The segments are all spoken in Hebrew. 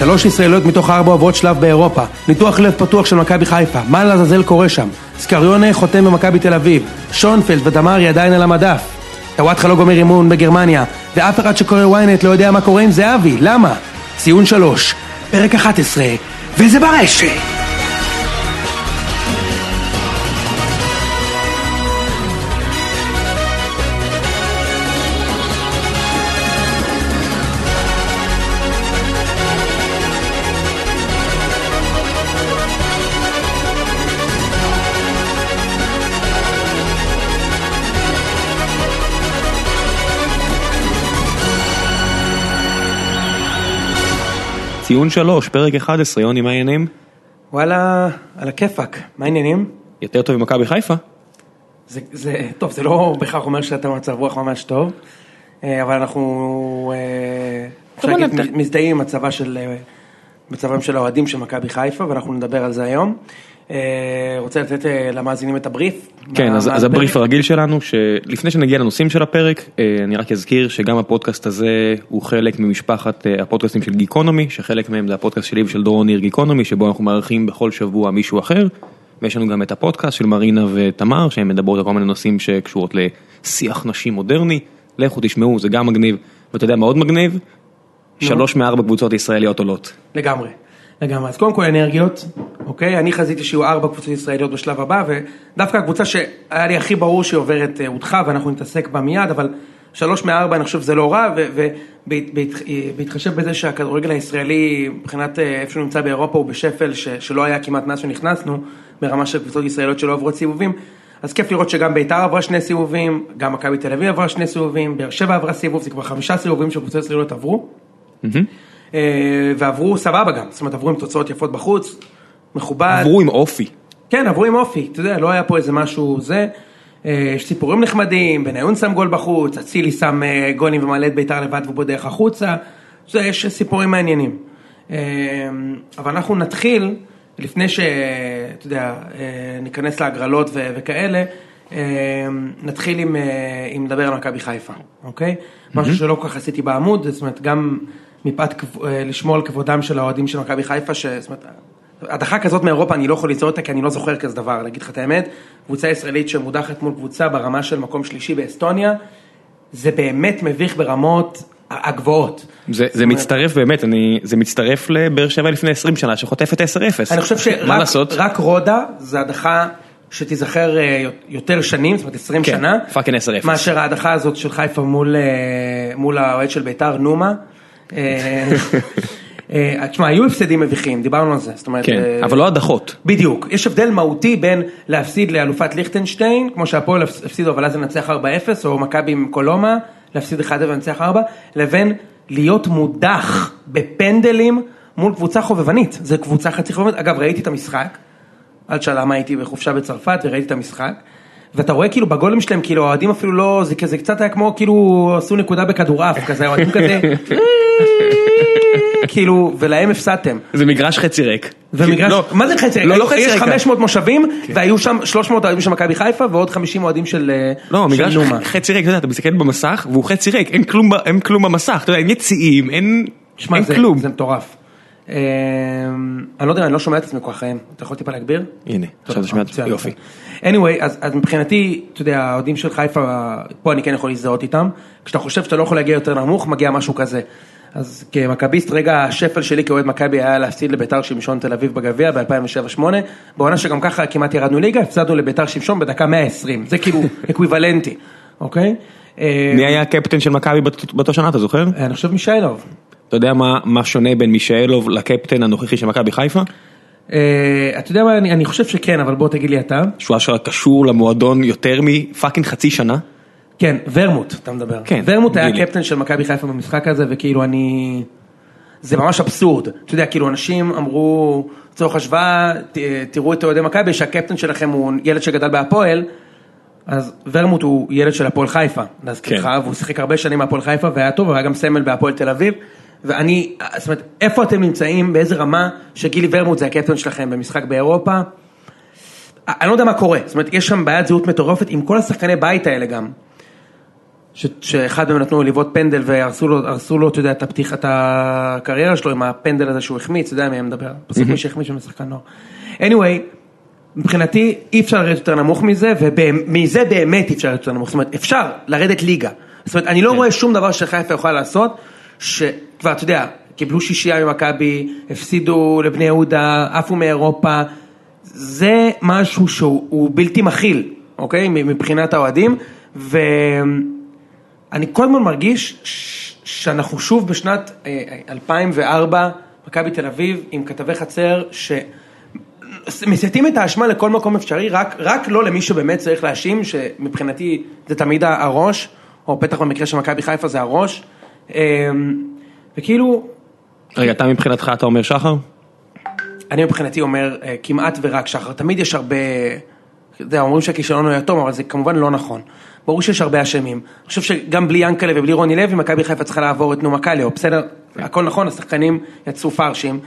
שלוש ישראליות מתוך ארבע עוברות שלב באירופה. ניתוח לב פתוח של מכבי חיפה. מה לעזאזל קורה שם? סקריונה חותם במכבי תל אביב. שונפלד ודמרי עדיין על המדף. טוואטחה לא גומר אימון בגרמניה. ואף אחד שקורא ynet לא יודע מה קורה עם זהבי. למה? ציון שלוש. פרק 11. וזה ברשת! ציון שלוש, פרק 11, יוני, מה העניינים? וואלה, על הכיפאק. מה העניינים? יותר טוב ממכבי חיפה? זה, זה, טוב, זה לא בהכרח אומר שאתה במצב רוח ממש טוב, אה, אבל אנחנו, אה, אפשר אבל להגיד, מזדהים עם מצבה של, אה, מצבם של האוהדים של מכבי חיפה, ואנחנו נדבר על זה היום. אה, רוצה לתת אה, למאזינים את הבריף? כן, אז, אז? הבריף הרגיל שלנו, שלפני שנגיע לנושאים של הפרק, אה, אני רק אזכיר שגם הפודקאסט הזה הוא חלק ממשפחת הפודקאסטים של גיקונומי, שחלק מהם זה הפודקאסט שלי ושל דורון ניר גיקונומי, שבו אנחנו מארחים בכל שבוע מישהו אחר, ויש לנו גם את הפודקאסט של מרינה ותמר, שהן מדברות על כל מיני נושאים שקשורות לשיח נשים מודרני, לכו תשמעו, זה גם מגניב, ואתה יודע מה עוד מגניב? שלוש מארבע קבוצות ישראליות עולות. לגמרי, לגמרי. אז קודם כל אנרגיות, אוקיי? אני חזיתי שיהיו ארבע קבוצות ישראליות בשלב הבא, ודווקא הקבוצה שהיה לי הכי ברור שהיא עוברת אה, הודחה, ואנחנו נתעסק בה מיד, אבל שלוש מארבע אני חושב שזה לא רע, ובהתחשב בזה שהכדורגל הישראלי, מבחינת אה, איפה שהוא נמצא באירופה, הוא בשפל ש, שלא היה כמעט מאז שנכנסנו, ברמה של קבוצות ישראליות שלא עוברות סיבובים. אז כיף לראות שגם ביתר עברה שני סיבובים, גם מכבי תל אביב עברה שני סיבובים, באר שבע עברה סיבוב, זה כבר חמישה סיבובים שקבוצות ישראליות עברו. אה, ועברו סבבה גם, זאת אומרת עברו עם תוצאות יפות בחוץ, מכובד. עברו עם אופי. כן, עברו עם אופי, אתה יודע, לא היה פה איזה משהו זה. אה, יש סיפורים נחמדים, בניון שם גול בחוץ, אצילי שם אה, גולים ומעלה את ביתר לבד והוא בודרך החוצה. זה, יש סיפורים מעניינים. אה, אבל אנחנו נתחיל, לפני שאתה יודע, ניכנס להגרלות ו- וכאלה, נתחיל עם, עם לדבר על מכבי חיפה, אוקיי? משהו שלא כל כך עשיתי בעמוד, זאת אומרת, גם מפאת לשמור על כבודם של האוהדים של מכבי חיפה, ש... זאת אומרת, הדחה כזאת מאירופה אני לא יכול ליצור אותה כי אני לא זוכר כזה דבר, להגיד לך את האמת, קבוצה ישראלית שמודחת מול קבוצה ברמה של מקום שלישי באסטוניה, זה באמת מביך ברמות הגבוהות. זה, זה מצטרף באמת, אני, זה מצטרף לבאר שבע לפני 20 שנה שחוטפת 10-0. אני חושב? שרק רודה זה הדחה שתיזכר אה, יותר שנים, זאת אומרת 20 כן, שנה, fucking 10-0. מאשר ההדחה הזאת של חיפה מול, אה, מול האוהד של ביתר, נומה. אה, תשמע, היו הפסדים מביכים, דיברנו על זה, זאת אומרת... כן, אה, אבל לא הדחות. בדיוק, יש הבדל מהותי בין להפסיד לאלופת ליכטנשטיין, כמו שהפועל הפסידו אבל אז לנצח 4-0, או מכבי עם קולומה, להפסיד 1 ולנצח 4, לבין להיות מודח בפנדלים מול קבוצה חובבנית, זה קבוצה חצי חובבנית, אגב ראיתי את המשחק, אל תשאל למה הייתי בחופשה בצרפת וראיתי את המשחק, ואתה רואה כאילו בגולים שלהם, כאילו האוהדים אפילו לא, זה כזה קצת היה כמו כאילו עשו נקודה בכדורעף, כזה האוהדים כזה, כאילו, ולהם הפסדתם. זה מגרש חצי ריק. ומגרש, לא, מה זה חצי ריק? לא, לא חצי יש ריק. 500 מושבים, והיו שם 300 אוהדים של מכבי חיפה, ועוד 50 אוהדים של אה, לא, של מגרש נומה. חצי ריק, אתה יודע, אתה מסתכל במסך והוא חצי ריק, אין כלום, אין כלום במסך, אתה יודע, אין יציאים, אין, שמע, אין זה- כלום. זה מטורף. אה, אני לא יודע, אני לא שומע את עצמי כל ראם. אתה יכול טיפה להגביר? הנה, עכשיו אתה שומע את זה, מצוין. יופי. anyway, אז, אז מבחינתי, אתה יודע, האוהדים של חיפה, פה אני כן יכול להזדהות איתם. כשאתה חושב שאתה לא יכול להגיע יותר נמוך, מגיע משהו כזה. אז כמכביסט, רגע השפל שלי כאוהד מכבי היה להפסיד לביתר שמשון תל אביב בגביע ב-2007-2008, בעונה שגם ככה כמעט ירדנו ליגה, הפסדנו לביתר שמשון בדקה 120, זה כאילו אקוויוולנטי, אוקיי? אה, מי היה הקפטן של מכבי באותה שנה, אתה זוכר? אני חושב מישאלוב. אתה יודע מה- מה שונה בין מישאלוב לקפטן הנוכחי של מכבי חיפה? אה, אתה יודע מה, אני אני חושב שכן, אבל בוא תגיד לי אתה. שהוא אשכרה קשור למועדון יותר מפאקינג חצי שנה? כן, ורמוט, אתה מדבר. כן, ורמוט היה. הקפטן של מכבי חיפה במשחק הזה, וכאילו אני... זה ממש אבסורד. אתה יודע, כאילו אנשים אמרו, לצורך השוואה, ת- תראו את אוהדי מכבי, שהקפטן שלכם הוא ילד שגדל בהפועל, אז ורמוט הוא ילד של הפועל חיפה, להזכירך, כן. והוא שיחק הרבה שנים בהפועל חיפה, והיה טוב, והיה גם סמל בהפועל תל אביב. ואני, זאת אומרת, איפה אתם נמצאים, באיזה רמה שגילי ורמוט זה הקפטן שלכם במשחק באירופה? אני לא יודע מה קורה, זאת אומרת, יש שם בעיית זהות מטורפת עם כל השחקני בית האלה גם. ש- שאחד מהם נתנו לבעוט פנדל והרסו לו, הרסו לו, אתה יודע, את הפתיחת הקריירה שלו עם הפנדל הזה שהוא החמיץ, אתה יודע מי אני מדבר, בסוף מי שהחמיץ שם שחקן נוער. anyway, מבחינתי אי אפשר לרדת יותר נמוך מזה, ומזה באמת אי אפשר לרדת יותר נמוך, זאת אומרת אפשר לרדת ליגה. זאת אומרת, אני לא רואה שום דבר שחיפה יכולה לעשות, שכבר, אתה יודע, קיבלו שישייה ממכבי, הפסידו לבני יהודה, עפו מאירופה, זה משהו שהוא הוא בלתי מכיל, אוקיי? מבחינת האוהדים, ואני כל הזמן מרגיש ש- שאנחנו שוב בשנת אה, 2004, מכבי תל אביב, עם כתבי חצר, ש... מסיטים את האשמה לכל מקום אפשרי, רק, רק לא למי שבאמת צריך להאשים, שמבחינתי זה תמיד הראש, או בטח במקרה של מכבי חיפה זה הראש, אמ, וכאילו, רגע, אתה מבחינתך אתה אומר שחר? אני מבחינתי אומר אה, כמעט ורק שחר, תמיד יש הרבה, אתה יודע, אומרים שהכישלון הוא יתום, אבל זה כמובן לא נכון. ברור שיש הרבה אשמים. אני חושב שגם בלי ינקלה ובלי רוני לוי, מכבי חיפה צריכה לעבור את נומה קליו, בסדר? הכל נכון, השחקנים יצאו פרשים,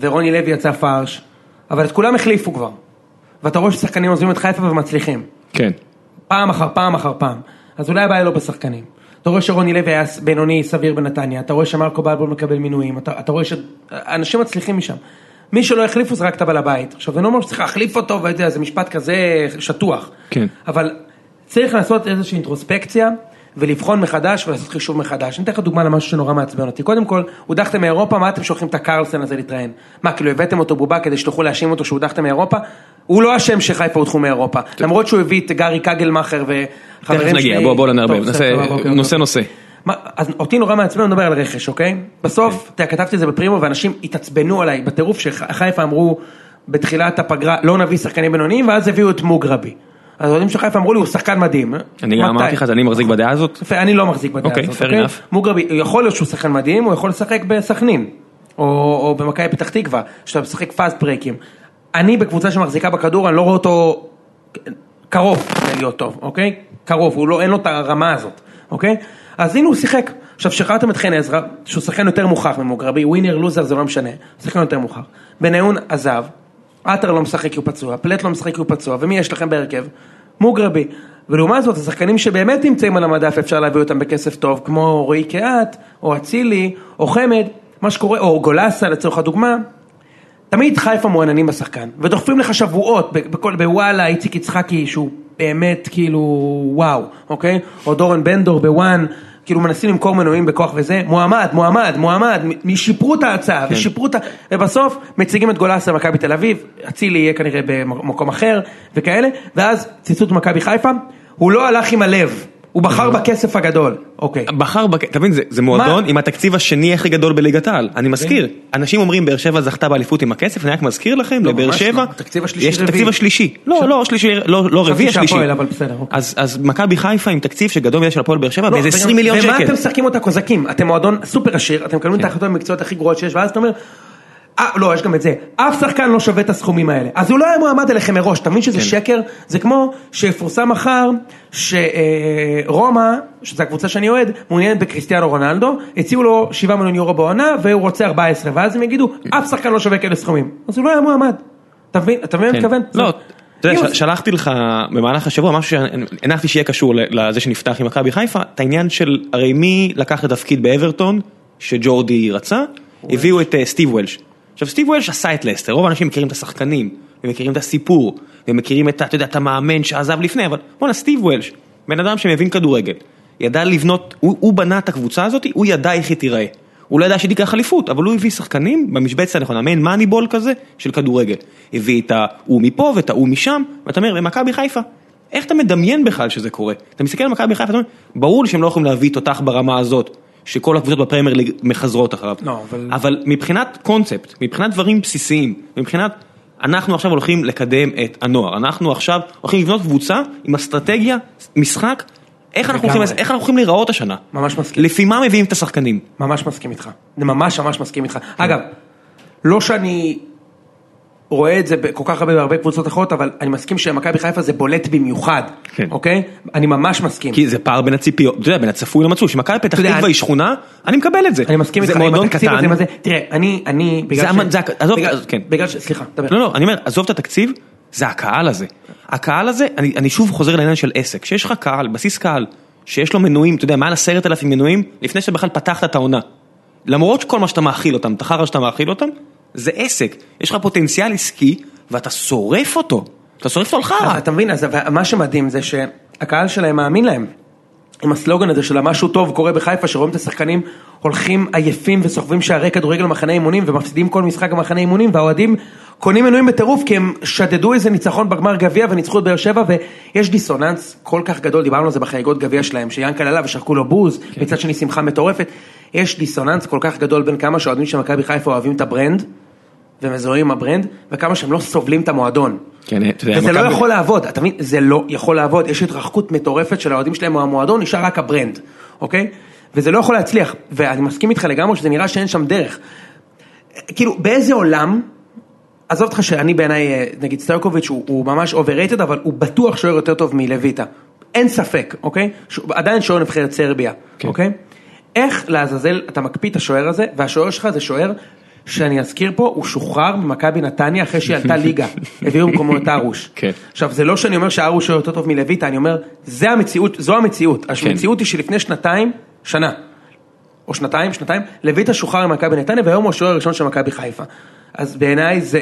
ורוני לוי יצא פרש, אבל את כולם החליפו כבר. ואתה רואה ששחקנים עוזבים את חיפה ומצליחים. כן. פעם אחר פעם אחר פעם. אז אולי הבעיה לא בשחקנים. אתה רואה שרוני לוי היה בינוני סביר בנתניה, אתה רואה שמרקו בלבול מקבל מינויים, אתה, אתה רואה שאנשים מצליחים משם. מי שלא החליפו זה רק את הבעל הבית. עכשיו זה לא אומר שצריך להחליף אותו, ואתה יודע, זה משפט כזה שטוח. כן. אבל צריך לעשות איזושהי אינטרוספקציה, ולבחון מחדש ולעשות חישוב מחדש. אני אתן לך דוגמה למשהו שנורא מעצבן אותי. קודם כל, הודחתם מאירופה, מה אתם שולחים את הקרלסן הזה להתראיין? מה, כאילו הבאתם אותו בובה כדי שתוכלו להאשים אותו שהודחתם מאירופה? הוא לא אשם שחיפה הודחו מאירופה. למרות שהוא הביא את גארי קגלמאכר וחברים תכף נגיע, בוא בוא נערבב, אוקיי, אוקיי. נושא נושא. אז אותי נורא מעצבן לדבר על רכש, אוקיי? בסוף, אתה יודע, כתבתי את זה בפרימו ואנשים התעצבנו עליי בטירוף שחיפה אמרו בתחילת הפגרה לא נביא שחקנים בינוניים ואז הביאו את מוגרבי. אז האוהדים של חיפה אמרו לי הוא שחקן מדהים. אני גם? אמרתי לך, אני מחזיק בדעה הזאת. אני לא מחזיק בדעה אוקיי, הזאת, enough. מוגרבי, יכול להיות שהוא שחקן מדהים, הוא יכול לשחק בסכנין, או, או במכבי פתח תקווה, שאתה משחק פאסט ברייקים. אני בקבוצה שמחזיקה בכדור, אני לא רואה אותו קרוב להיות טוב, אוקיי? קרוב, הוא לא, אין לו את הרמה הזאת, אוקיי? אז הנה הוא שיחק. עכשיו שחררתם את חן עזרא, שהוא שחקן יותר מוכח ממוגרבי, ווינר, לוזר, זה לא משנה, שחקן יותר מוכח. בניון עזב, עטר לא משחק כי הוא פצוע, פלט לא משחק כי הוא פצוע, ומי יש לכם בהרכב? מוגרבי. ולעומת זאת, השחקנים שבאמת נמצאים על המדף אפשר להביא אותם בכסף טוב, כמו רועי קהת, או אצילי, או חמד, מה שקורה, או גולסה לצורך הדוגמה, תמיד חיפה מועננים בשחקן, ודוחפים לך שבועות, בכל, בוואלה, איציק יצחקי, שהוא באמת כאילו וואו, אוקיי? או דורון בנדור בוואן, כאילו מנסים למכור מנועים בכוח וזה, מועמד, מועמד, מועמד, שיפרו את ההצעה, כן. ושיפרו את ה... ובסוף מציגים את גולסה במכבי תל אביב, אצילי יהיה כנראה במקום אחר, וכאלה, ואז ציטוט מכבי חיפה, הוא לא הלך עם הלב, הוא בחר בכסף הגדול, אוקיי. בחר, אתה מבין, זה- מועדון עם התקציב השני הכי גדול בליגת העל, אני מזכיר, אנשים אומרים באר שבע זכתה באליפות עם הכסף, אני רק מזכיר לכם, לא, לבאר שבע, לא, יש את. התקציב השלישי, לא, עכשיו- לא, שלישי, לא לא רביעי, השלישי, אוקיי. אז מכבי חיפה עם תקציב שגדול מזה של הפועל באר שבע, לא, באיזה וגם- 20 מיליון ומה שקל, אתם משחקים אותה קוזקים? אתם מועדון סופר עשיר, אתם מקבלים את ההחלטות המקצועיות הכי גרועות שיש, ואז אתה אומר, לא, יש גם את זה, אף שחקן לא שווה את הסכומים האלה. אז הוא לא היה מועמד אליכם מראש, אתה מבין שזה כן. שקר? זה כמו שיפורסם מחר שרומא, שזו הקבוצה שאני אוהד, מעוניינת בקריסטיאנו רונלדו, הציעו לו 7 מיליון יורו בעונה, והוא רוצה 14, ואז הם יגידו, אף שחקן לא שווה כאלה סכומים. אז הוא לא היה מועמד. אתה מבין? אתה מבין מה אני כן. מתכוון? לא, אתה יודע, שלחתי לך במהלך השבוע משהו שהנחתי שיהיה קשור לזה שנפתח עם מכבי חיפה, את העניין של הרי מי לקח את התפקיד באברטון שג'ורדי רצה, הביאו את אה, סטיב וולש. עכשיו סטיב וולש עשה את לסטר, רוב האנשים מכירים את השחקנים, ומכירים את הסיפור, ומכירים את, אתה יודע, את המאמן שעזב לפני, אבל בואנה סטיב וולש, בן אדם שמבין כדורגל, ידע לבנות, הוא, הוא בנה את הקבוצה הזאת, הוא ידע איך היא תיראה. הוא לא ידע שהיא תיקח אליפות, אבל הוא הביא שחקנים במשבצת הנכונה, מעין מאניבול כזה של כדורגל. הביא את ההוא מפה ואת ההוא משם, ואתה אומר, במכבי חיפה, איך אתה מדמיין בכלל שזה קורה? אתה מסתכל על מכבי חיפה, אתה אומר, ברור לי שהם לא יכולים להביא תותח ברמה הזאת, שכל הקבוצות בפרמייר ליג מחזרות אחריו. לא, אבל- אבל מבחינת קונספט, מבחינת דברים בסיסיים, מבחינת, אנחנו עכשיו הולכים לקדם את הנוער, אנחנו עכשיו הולכים לבנות קבוצה עם אסטרטגיה, משחק, איך אנחנו. הולכים איך אנחנו הולכים להיראות השנה? ממש מסכים. לפי מה מביאים את השחקנים? ממש מסכים איתך. אני ממש ממש מסכים איתך. אגב, לא שאני רואה את זה כל כך הרבה בהרבה קבוצות אחרות, אבל אני מסכים שמכבי חיפה זה בולט במיוחד, כן. אוקיי? אני ממש מסכים. כי זה פער בין הציפיות, אתה יודע, בין הצפוי למצוי, שמכבי פתח תקווה אני- היא שכונה, אני מקבל את זה. אני מסכים איתך, זה עם מועדון התקציב הזה. מה זה, תראה, אני, אני, בגלל זה המ- זה הכ- עזוב, בגלל- כן. בגלל ש... סליחה, דבר. לא, לא, אני אומר, עזוב את התקציב, זה הקהל הזה. הקהל הזה, אני, אני שוב חוזר לעניין של עסק, שיש לך קהל, בסיס קהל, שיש לו מנויים, אתה יודע, מעל עשרת אלפים מנויים, לפני שבכלל פתחת את העונה. למרות שכל מה שאתה מאכיל אותם, את החרא שאתה מאכיל אותם, זה עסק. יש לך פוטנציאל עסקי, ואתה שורף אותו. אתה שורף אותו על חרא. אתה מבין, אז מה שמדהים זה שהקהל שלהם מאמין להם. עם הסלוגן הזה של משהו טוב קורה בחיפה, שרואים את השחקנים הולכים עייפים וסוחבים שערי כדורגל במחנה אימונים ומפסידים כל משחק במחנה אימונים והאוהדים קונים מנויים בטירוף כי הם שדדו איזה ניצחון בגמר גביע וניצחו את באר שבע ויש דיסוננס כל כך גדול, דיברנו על זה בחגיגות גביע שלהם, שיאנקל עלה ושרקו לו בוז, כן. מצד שני שמחה מטורפת, יש דיסוננס כל כך גדול בין כמה שאוהדים של מכבי חיפה אוהבים את ה brand ומזוהים עם ה brand וכמה שהם לא סובלים את המועדון. כן, אתה יודע, וזה לא יכול לעבוד, אתה מבין? זה לא יכול לעבוד, יש התרחקות מטורפת של האוהדים שלהם מהמועדון, נשאר רק ה brand, אוקיי? וזה לא יכול להצליח, ואני מסכים איתך לגמרי שזה נראה שאין שם דרך. כאילו, באיזה עולם, עזוב אותך שאני בעיניי, אה, נגיד סטויקוביץ' הוא, הוא ממש overrated, אבל הוא בטוח שוער יותר טוב מלויטה. אין ספק, אוקיי? שהוא- עדיין שוער נבחרת סרביה, כן. אוקיי? איך לעזאזל אתה מקפיא את השוער הזה, והשוער שלך זה שוער שאני אזכיר פה, הוא שוחרר ממכבי נתניה אחרי שהיא עלתה ליגה, הביאו במקומו את ארוש. כן. עכשיו זה לא שאני אומר שארוש הוא יותר טוב מלויטה, אני אומר, זה המציאות, זו המציאות. כן. המציאות היא שלפני שנתיים, שנה, או שנתיים, שנתיים, לויטה שוחרר ממכבי נתניה והיום הוא השוער הראשון של מכבי חיפה. אז בעיניי זה,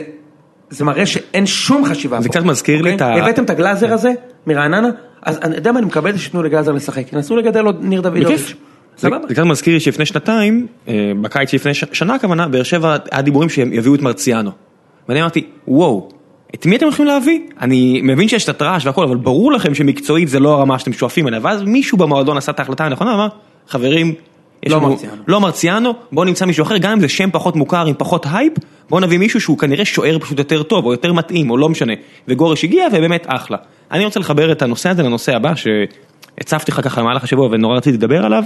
זה מראה שאין שום חשיבה זה פה, קצת מזכיר לי אוקיי? את ה- הבאתם את הגלאזר הזה מרעננה, אז אני יודע מה, אני מקבל את זה שתיתנו לגלאזר לשחק, תנסו לגדל עוד ניר דוידוביץ'. זה סבבה. זה קצת מזכיר לי שלפני שנתיים, אה, בקיץ לפני ש- שנה הכוונה, באר שבע היה דיבורים שהם יביאו את מרציאנו. ואני אמרתי, וואו, את מי אתם הולכים להביא? אני מבין שיש את הטראש והכל, אבל ברור לכם שמקצועית זה לא הרמה שאתם שואפים אליה. ואז מישהו במועדון עשה את ההחלטה הנכונה, אמר, חברים, לא מרציאנו. לא מרציאנו, בואו נמצא מישהו אחר, גם אם זה שם פחות מוכר, עם פחות הייפ, בואו נביא מישהו שהוא כנראה שוער פשוט יותר טוב, או יותר מתאים, או לא משנה. וגורש הגיע, ובאמת אחלה. אני רוצה לחבר את הנושא הזה לנושא הבא, שהצפתי לך ככה במהלך השבוע, ונורא רציתי לדבר עליו.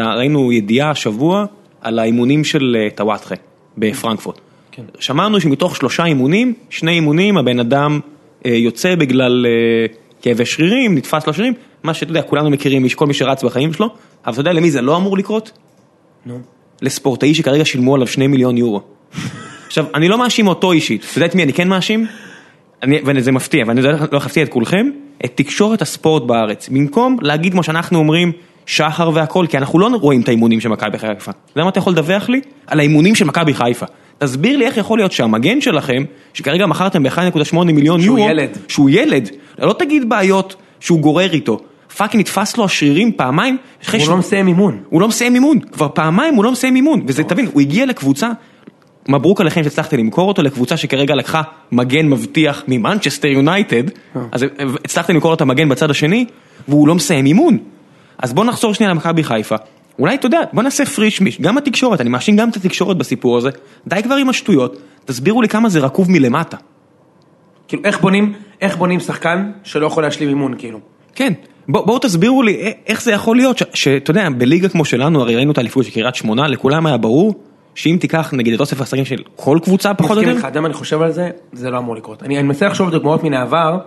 ראינו ידיעה השבוע על האימונים של אה, טוואטחה בפרנקפורט. כן. שמענו שמתוך שלושה אימונים, שני אימונים הבן אדם אה, יוצא בגלל אה, כאבי שרירים, נתפס לו שרירים, מה שאתה יודע, כולנו מכירים, כל מי שרץ בחיים שלו, אבל אתה יודע למי זה לא אמור לקרות? נו. לספורטאי שכרגע שילמו עליו שני מיליון יורו. עכשיו, אני לא מאשים אותו אישית, אתה יודע את מי אני כן מאשים? אני, וזה מפתיע, ואני לא להפתיע את כולכם, את תקשורת הספורט בארץ. במקום להגיד כמו שאנחנו אומרים, שחר והכל, כי אנחנו לא רואים את האימונים של מכבי חיפה. אתה יודע מה אתה יכול לדווח לי? על האימונים של מכבי חיפה. תסביר לי איך יכול להיות שהמגן שלכם, שכרגע מכרתם ב-1.8 מיליון שהוא יורו, ילד. שהוא ילד, לא תגיד בעיות שהוא גורר איתו, fucking נתפס לו השרירים פעמיים, הוא שהוא- לא מסיים אימון. הוא לא מסיים אימון, כבר פעמיים הוא לא מסיים אימון, וזה, תבין, הוא הגיע לקבוצה, מברוק עליכם שהצלחתם למכור אותו לקבוצה שכרגע לקחה מגן מבטיח ממנצ'סטר יונייטד, אז הצלחתם למכור את המגן בצד השני, והוא לא מסיים אימון. אז בוא נחזור שנייה למכבי חיפה, אולי אתה יודע, בוא נעשה פרייש מיש, גם התקשורת, אני מאשים גם את התקשורת בסיפור הזה, די כבר עם השטויות, תסבירו לי כמה זה רקוב מלמטה. כאילו, איך בונים, איך בונים שחקן שלא יכול להשלים אימון, כאילו. כן, בוא, בואו תסבירו לי איך זה יכול להיות, שאתה יודע, בליגה כמו שלנו, הרי ראינו את האליפות של קריית שמונה, לכולם היה ברור שאם תיקח נגיד את אוסף השחקנים של כל קבוצה פחות או מסכים יותר, איתך, אתה יודע מה אני חושב על זה? זה לא אמור לקרות. אני אני מנסה לחשוב על דוגמאות מן העבר,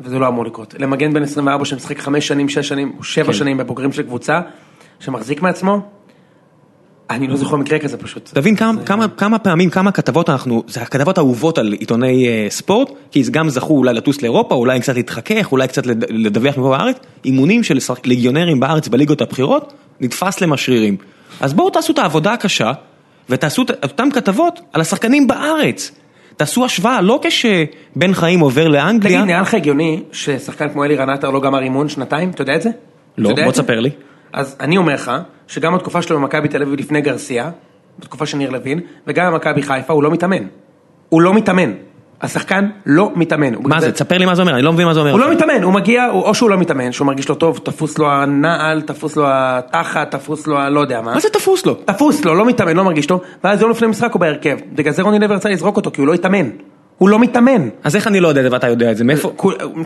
וזה לא אמור לקרות. למגן בן 24 שמשחק 5 שנים, 6 שנים, או 7 כן. שנים בבוגרים של קבוצה, שמחזיק מעצמו, אני לא זוכר מקרה כזה פשוט. תבין כמה, כמה, כמה פעמים, כמה כתבות אנחנו, זה הכתבות האהובות על עיתוני אה, ספורט, כי גם זכו אולי לטוס לאירופה, אולי קצת להתחכך, אולי קצת לד- לדווח מפה בארץ, אימונים של ליגיונרים בארץ בליגות הבכירות, נתפס להם השרירים. אז בואו תעשו את העבודה הקשה, ותעשו את אותן כתבות על השחקנים בארץ. תעשו השוואה, לא כשבן חיים עובר לאנגליה, תגיד, נראה לך הגיוני ששחקן כמו אלירן עטר לא גמר אימון שנתיים? אתה יודע את זה? לא, בוא? תספר לי. אז אני אומר לך, שגם בתקופה שלו במכבי תל אביב לפני גרסיה, בתקופה של ניר לוין, וגם במכבי חיפה הוא לא מתאמן. הוא לא מתאמן. השחקן לא מתאמן. מה זה, תספר לי מה זה אומר, אני לא מבין מה זה אומר. הוא לא מתאמן, הוא מגיע, או שהוא לא מתאמן, שהוא מרגיש לא טוב, תפוס לו הנעל, תפוס לו התחת, תפוס לו הלא יודע מה. מה זה תפוס לו? תפוס לו, לא מתאמן, לא מרגיש טוב, ואז יום לפני משחק הוא בהרכב. בגלל זה רוני לוי רצה לזרוק אותו, כי הוא לא התאמן. הוא לא מתאמן. אז איך אני לא יודע את זה ואתה יודע את זה, מאיפה?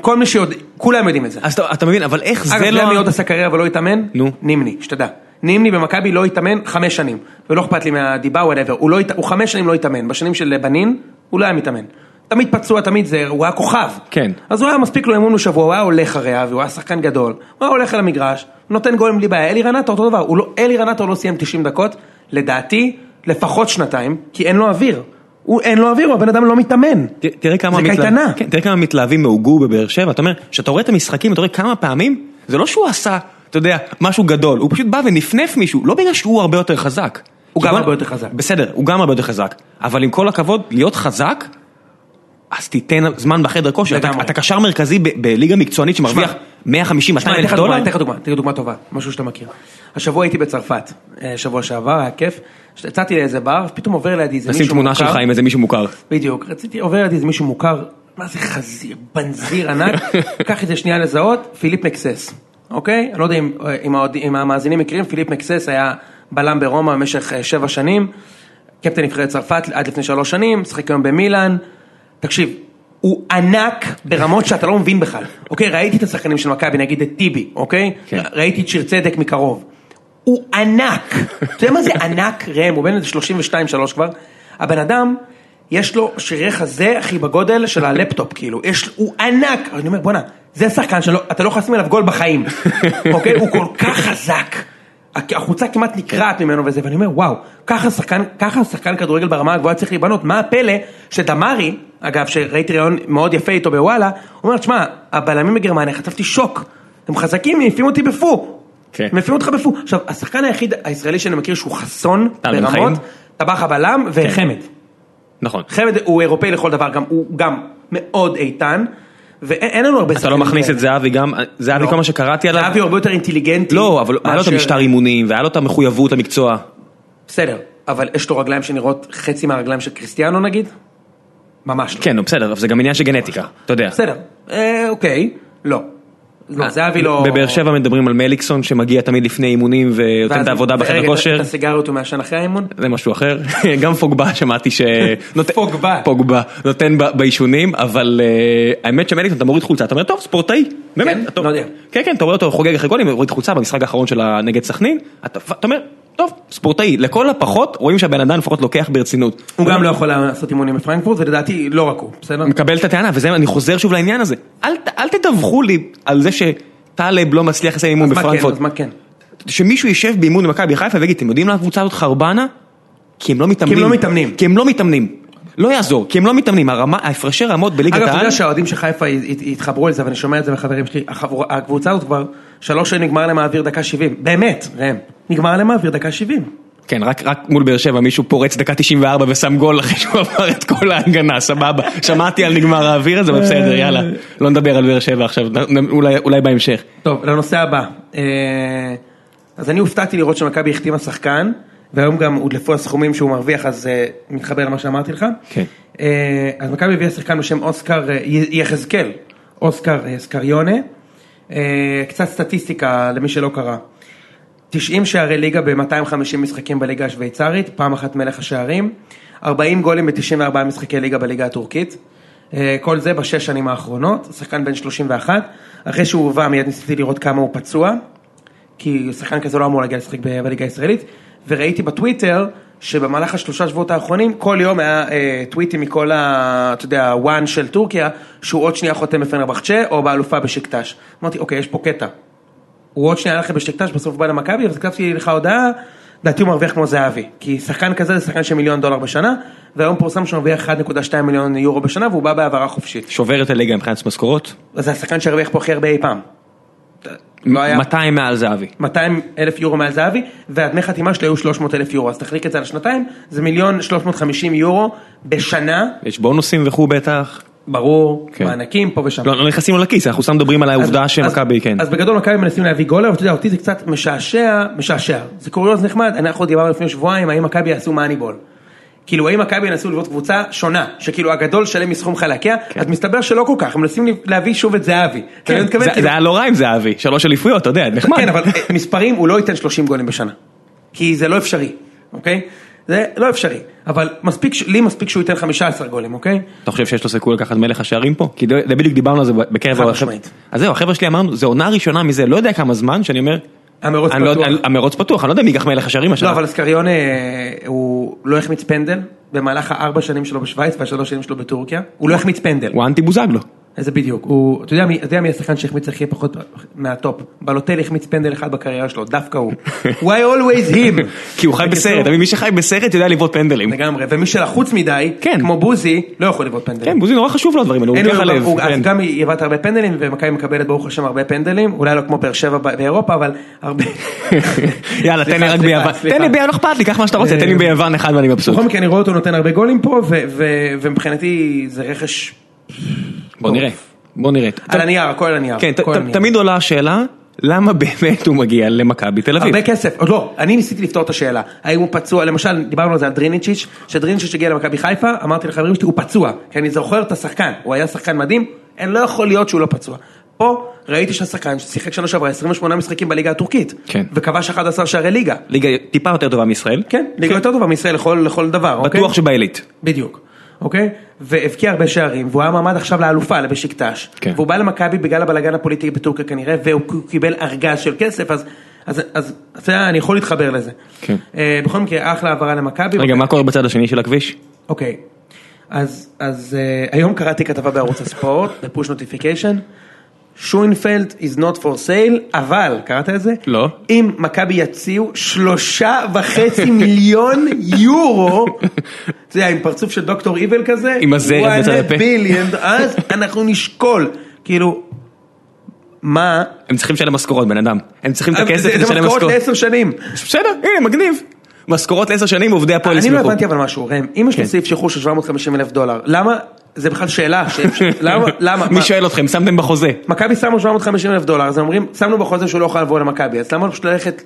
כל מי שיודע, כולם יודעים את זה. אז אתה מבין, אבל איך זה אגב, אתה יודע מי לא... עוד עשה קריירה ולא התאמן? נו. נימני, שתדע. נימני במכבי לא התאמן חמש שנים, ולא אכפת לי מהדיבה, whatever. הוא לא הוא חמש שנים לא התאמן, בשנים של בנין, הוא לא היה מתאמן. תמיד פצוע, תמיד זה, הוא היה כוכב. כן. אז הוא היה מספיק לו אימון בשבוע, הוא היה הולך הביתה, והוא היה שחקן גדול. הוא היה הולך על המגרש, נותן גולים בלי בעיה. אלי רנטו אותו דבר, הוא לא- אלי רנטו לא סיים 90 דקות, לדעתי, לפחות שנתיים, כי אין לו אוויר. הוא אין לו אוויר, הוא הבן אדם לא מתאמן. ת- תראה כמה זה מתלהב- קייטנה. כן, תראה כמה מתלהבים מהוגו בבאר שבע, אתה אומר, כשאתה רואה את המשחקים, אתה רואה כמה פעמים, זה לא שהוא עשה אתה יודע, משהו גדול, הוא פשוט בא ונפנף מישהו, לא בגלל שהוא הרבה יותר חזק. הוא גם הרבה יותר חזק. בסדר, הוא גם הרבה יותר חזק, אבל עם כל הכבוד, להיות חזק, אז תיתן זמן בחדר כושר, אתה, לגמרי. אתה קשר מרכזי בליגה מקצוענית שמרוויח 150, 200 תשמע, אני אלף דולר, אני אתן לך דוגמה, אתן לך טובה, משהו שאתה מכיר. השבוע הייתי בצרפת, אה, שבוע שעבר, היה כיף. יצאתי לאיזה בר, פתאום עובר לידי איזה נשים מישהו תמונה מוכר. שלך עם איזה מישהו מוכר. בדיוק, רציתי, עובר לידי איזה מישהו מוכר, מה זה חזיר, בנזיר ענק, קח את זה שנייה לזהות, פיליפ מקסס, אוקיי? אני לא יודע אם, אם המאזינים מכירים, פיליפ מקסס היה בלם ברומא במשך אה, שבע שנים, קפטן נבחרת צרפת עד לפני שלוש שנים, משחק היום במילאן, תקשיב, הוא ענק ברמות שאתה לא מבין בכלל, אוקיי? ראיתי את השחקנים של מכבי, נגיד את טיבי, אוקיי? כן. ראיתי את שיר צדק מקרוב. הוא ענק, אתה יודע מה זה ענק ראם, הוא בן איזה 32-3 כבר, הבן אדם, יש לו שרירי חזה אחי בגודל של הלפטופ כאילו, יש, הוא ענק, אני אומר בואנה, זה שחקן שלא, אתה לא יכול לשים עליו גול בחיים, אוקיי, הוא כל כך חזק, החולצה כמעט נקרעת ממנו וזה, ואני אומר וואו, ככה שחקן, ככה שחקן כדורגל ברמה הגבוהה צריך להיבנות, מה הפלא שדמרי, אגב שראיתי ראיון מאוד יפה איתו בוואלה, הוא אומר, תשמע, הבלמים בגרמניה חטפתי שוק, הם חזקים, מעיפים אותי בפו. כן. מפילים אותך בפו. עכשיו, השחקן היחיד הישראלי שאני מכיר שהוא חסון. ברמות, טבח הבלם וחמד. נכון. חמד הוא אירופאי לכל דבר, גם הוא גם מאוד איתן, ואין אין לנו הרבה אתה לא מכניס את זהבי גם, זהבי לא. כל מה שקראתי עליו, זהבי הוא הרבה יותר אינטליגנטי. לא, אבל היה לו את המשטר אימונים, והיה לו את המחויבות למקצוע. בסדר, אבל יש לו רגליים שנראות חצי מהרגליים של קריסטיאנו נגיד? ממש לא. כן, בסדר, זה גם עניין של גנטיקה, אתה יודע. בסדר, אה, אוקיי, לא. לא, זהבי לא... בבאר שבע מדברים על מליקסון שמגיע תמיד לפני אימונים ונותן את העבודה בחדר כושר, את הסיגריות הוא מעשן אחרי האימון? זה משהו אחר. גם פוגבה שמעתי ש... פוגבה. פוגבה, נותן בעישונים, אבל אה, האמת שמליקסון אתה מוריד חולצה, אתה אומר טוב, ספורטאי, באמת. כן? לא יודע. כן, כן, אתה רואה אותו חוגג אחרי גולים, מוריד חולצה במשחק האחרון שלה נגד סכנין, אתה אומר, טוב, ספורטאי, לכל הפחות רואים שהבן אדם לפחות לוקח ברצינות. הוא גם לא יכול לעשות אימונים בפרנקפורט, ולדעתי לא רק הוא, בסדר? מקבל את הטענה, וזה, אני חוזר שוב לעניין הזה. אל, אל תדווחו לי על זה שטלב לא מצליח לעשות אימון כן, בפרנקפורט. אז מה כן? שמישהו יישב באימון במכבי חיפה ויגיד, אתם יודעים למה הקבוצה הזאת חרבנה? כי הם לא מתאמנים. לא מתאמנים. כי הם לא מתאמנים. לא יעזור, כי הם לא מתאמנים, הרמה, ההפרשי רמות בליגת אגב, אתה העל, יודע שהאוהדים של חיפה הת- הת- התחברו לזה, ואני שומע את זה מחברים שלי, הקבוצה הזאת כבר, שלוש שנים נגמר להם האוויר דקה 70, באמת, ראם, נגמר להם האוויר דקה 70. כן, רק, רק מול באר שבע מישהו פורץ דקה 94 ושם גול אחרי שהוא עבר את כל ההגנה, סבבה. שמעתי על נגמר האוויר הזה, בסדר, יאללה. לא נדבר על באר שבע עכשיו, אולי, אולי בהמשך. טוב, לנושא הבא. אה, אז אני הופתעתי לראות שמכבי החתימה שחקן, והיום גם הודלפו הסכומים שהוא מרוויח, אז אה, מתחבר למה שאמרתי לך. כן. אה, אז מכבי הביאה שחקן בשם אוסקר יחזקאל, אוסקר אה, סקריונה. אה, קצת סטטיסטיקה למי שלא קרא. 90 שערי ליגה ב-250 משחקים בליגה השוויצרית, פעם אחת מלך השערים, 40 גולים ב-94 משחקי ליגה בליגה הטורקית, אה, כל זה בשש שנים האחרונות, שחקן בן 31, אחרי שהוא הובא מיד ניסיתי לראות כמה הוא פצוע, כי שחקן כזה לא אמור להגיע לשחק בליגה הישראלית, וראיתי בטוויטר שבמהלך השלושה שבועות האחרונים, כל יום היה אה, טוויטים מכל ה... אתה יודע, הוואן של טורקיה, שהוא עוד שנייה חותם בפנרבחצ'ה או באלופה בשקטש. אמרתי, אוקיי, יש פה קטע. הוא עוד שנייה הלך בשקטש, בסוף בא למכבי, אז כתבתי לך הודעה, לדעתי הוא מרוויח כמו זהבי. כי שחקן כזה זה שחקן של מיליון דולר בשנה, והיום פורסם שהוא מרוויח 1.2 מיליון יורו בשנה, והוא בא בהעברה חופשית. שובר את הליגה מבחינת משכורות, זה השחקן שהרוויח פה הכי הרבה אי פעם. לא היה 200 מעל זהבי. 200 אלף יורו מעל זהבי, והדמי חתימה שלו היו 300 אלף יורו, אז תחליק את זה על שנתיים, זה מיליון 350 יורו בשנה, יש בונוסים וכו' בטח. ברור, כן. מענקים פה ושם. לא, לא נכנסים לו לכיס, אנחנו סתם מדברים על העובדה שמכבי, כן. אז בגדול מכבי מנסים להביא גולר, ואתה יודע, אותי זה קצת משעשע, משעשע. זה קוריוז נחמד, אנחנו דיברנו לפני שבועיים, האם מכבי יעשו מאניבול. כאילו, האם מכבי ינסו לבנות קבוצה שונה, שכאילו הגדול שלם מסכום חלקיה, אז מסתבר שלא כל כך, הם מנסים להביא שוב את זהבי. זה כאילו- זה היה לא רע עם זהבי, שלוש אליפויות, אתה יודע, נחמד. כן, אבל אה, מספרים, הוא לא ייתן 30 גולים בשנה. כי זה לא אפשרי, אוקיי? זה לא אפשרי. אבל מספיק, לי מספיק שהוא ייתן 15 גולים, אוקיי? אתה חושב שיש לו סיכוי לקחת מלך השערים פה? כי בדיוק דיברנו על זה בקרב חד. משמעית. אז זהו, החבר'ה שלי אמרנו, זה עונה ראשונה מזה, לא יודע כמה זמן, שאני אומר, המרוץ לא פתוח. המרוץ פתוח, אני לא יודע מי ייקח מלך השערים השנה. לא, אבל סקריון אה, הוא לא החמיץ פנדל במהלך הארבע שנים שלו בשוויץ והשלוש שנים שלו בטורקיה. הוא לא החמיץ פנדל. הוא אנטי בוזגלו. איזה בדיוק, הוא, אתה יודע מי, אתה יודע מי השחקן שהחמיץ הכי פחות מהטופ? בלוטלי החמיץ פנדל אחד בקריירה שלו, דווקא הוא. Why always him? כי הוא חי בסרט? מי שחי בסרט יודע לבעוט פנדלים. לגמרי, ומי שלחוץ מדי, כן. כמו בוזי, לא יכול לבעוט פנדלים. כן, בוזי נורא חשוב לו הדברים האלה, הוא לוקח לו- הלב. אז כן. גם היא יבט הרבה פנדלים, ומכבי מקבלת ברוך השם הרבה פנדלים, אולי לא כמו באר שבע באירופה, אבל הרבה... יאללה, תן לי רק ביוון. תן לי ביוון, לא אכפת לי, קח מה שאתה רוצה, תן לי ביוון אחד ואני מבסוט. בכל מקרה אני רואה אותו נותן הרבה גולים פה, ומבחינתי זה רכש בוא נראה, בוא נראה. על הנייר, הכל על הנייר. כן. תמיד עולה השאלה, למה באמת הוא מגיע למכבי תל אביב? הרבה כסף, עוד לא, אני ניסיתי לפתור את השאלה, האם הוא פצוע, למשל דיברנו על זה על דריניצ'יץ', שדריניצ'יץ' הגיע למכבי חיפה, אמרתי לחברים שלי הוא פצוע, כי אני זוכר את השחקן, הוא היה שחקן מדהים, אין לא יכול להיות שהוא לא פצוע. פה ראיתי שהשחקן ששיחק שנה שעברה 28 משחקים בליגה הטורקית, כן. וכבש 11 שערי ליגה, ליגה טיפה יותר טובה מישראל. כן, ליגה יותר טובה מישראל לכל, לכל דבר, אוקיי? בטוח שבעילית. בדיוק, אוקיי? והבקיע הרבה שערים, והוא היה מעמד עכשיו לאלופה, לבשיקטש. כן. והוא בא למכבי בגלל הבלאגן הפוליטי בטורקיה כנראה, והוא קיבל ארגז של כסף, אז, אז, אז אתה יודע, אני יכול להתחבר לזה. כן. אה, בכל מקרה, אחלה העברה למכבי. רגע, מה קורה בצד השני של הכביש? אוקיי, אז, אז אה, היום קראתי כתבה בערוץ הספורט, בפוש נוטיפיקיישן. שוינפלד is not for sale, אבל, קראת את זה? לא. אם מכבי יציעו שלושה וחצי מיליון יורו, אתה יודע, עם פרצוף של דוקטור איבל כזה, עם הזרת בצד הפה. ביליאן, אז אנחנו נשקול, כאילו, מה, הם צריכים לשלם משכורות בן אדם. הם צריכים את זה הכסף זה לשלם משכורות משכורות. לעשר שנים. בסדר, הנה מגניב. משכורות לעשר שנים עובדי הפועל אני לא ישמחו. הבנתי אבל משהו, ראם, אם יש לו כן. סעיף שחרור של 750 אלף דולר, למה, זה בכלל שאלה, למה, מי שואל אתכם, שמתם בחוזה. מכבי שמו 750 אלף דולר, אז הם אומרים, שמנו בחוזה שהוא לא יכול לבוא למכבי, אז למה לא פשוט ללכת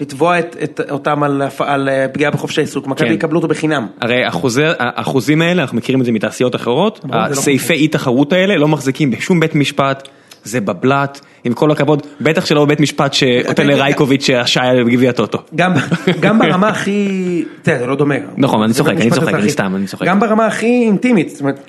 לתבוע את, את, אותם על, על אה, פגיעה בחופש העיסוק, מכבי כן. יקבלו אותו בחינם. הרי החוזה- האחוזים האלה, אנחנו מכירים את זה מתעשיות אחרות, לא הסעיפי אי תחרות האלה לא מחזיקים בשום בית משפט, זה בבלת, עם כל הכבוד, בטח שלא בבית משפט שנותן לרייקוביץ' שהשעיה בגביע טוטו. גם, ברמה הכי, זה לא דומה. נכון, אני צוחק, אני צוחק, אני. סתם, אני צוחק. גם ברמה הכי אינטימית, זאת אומרת,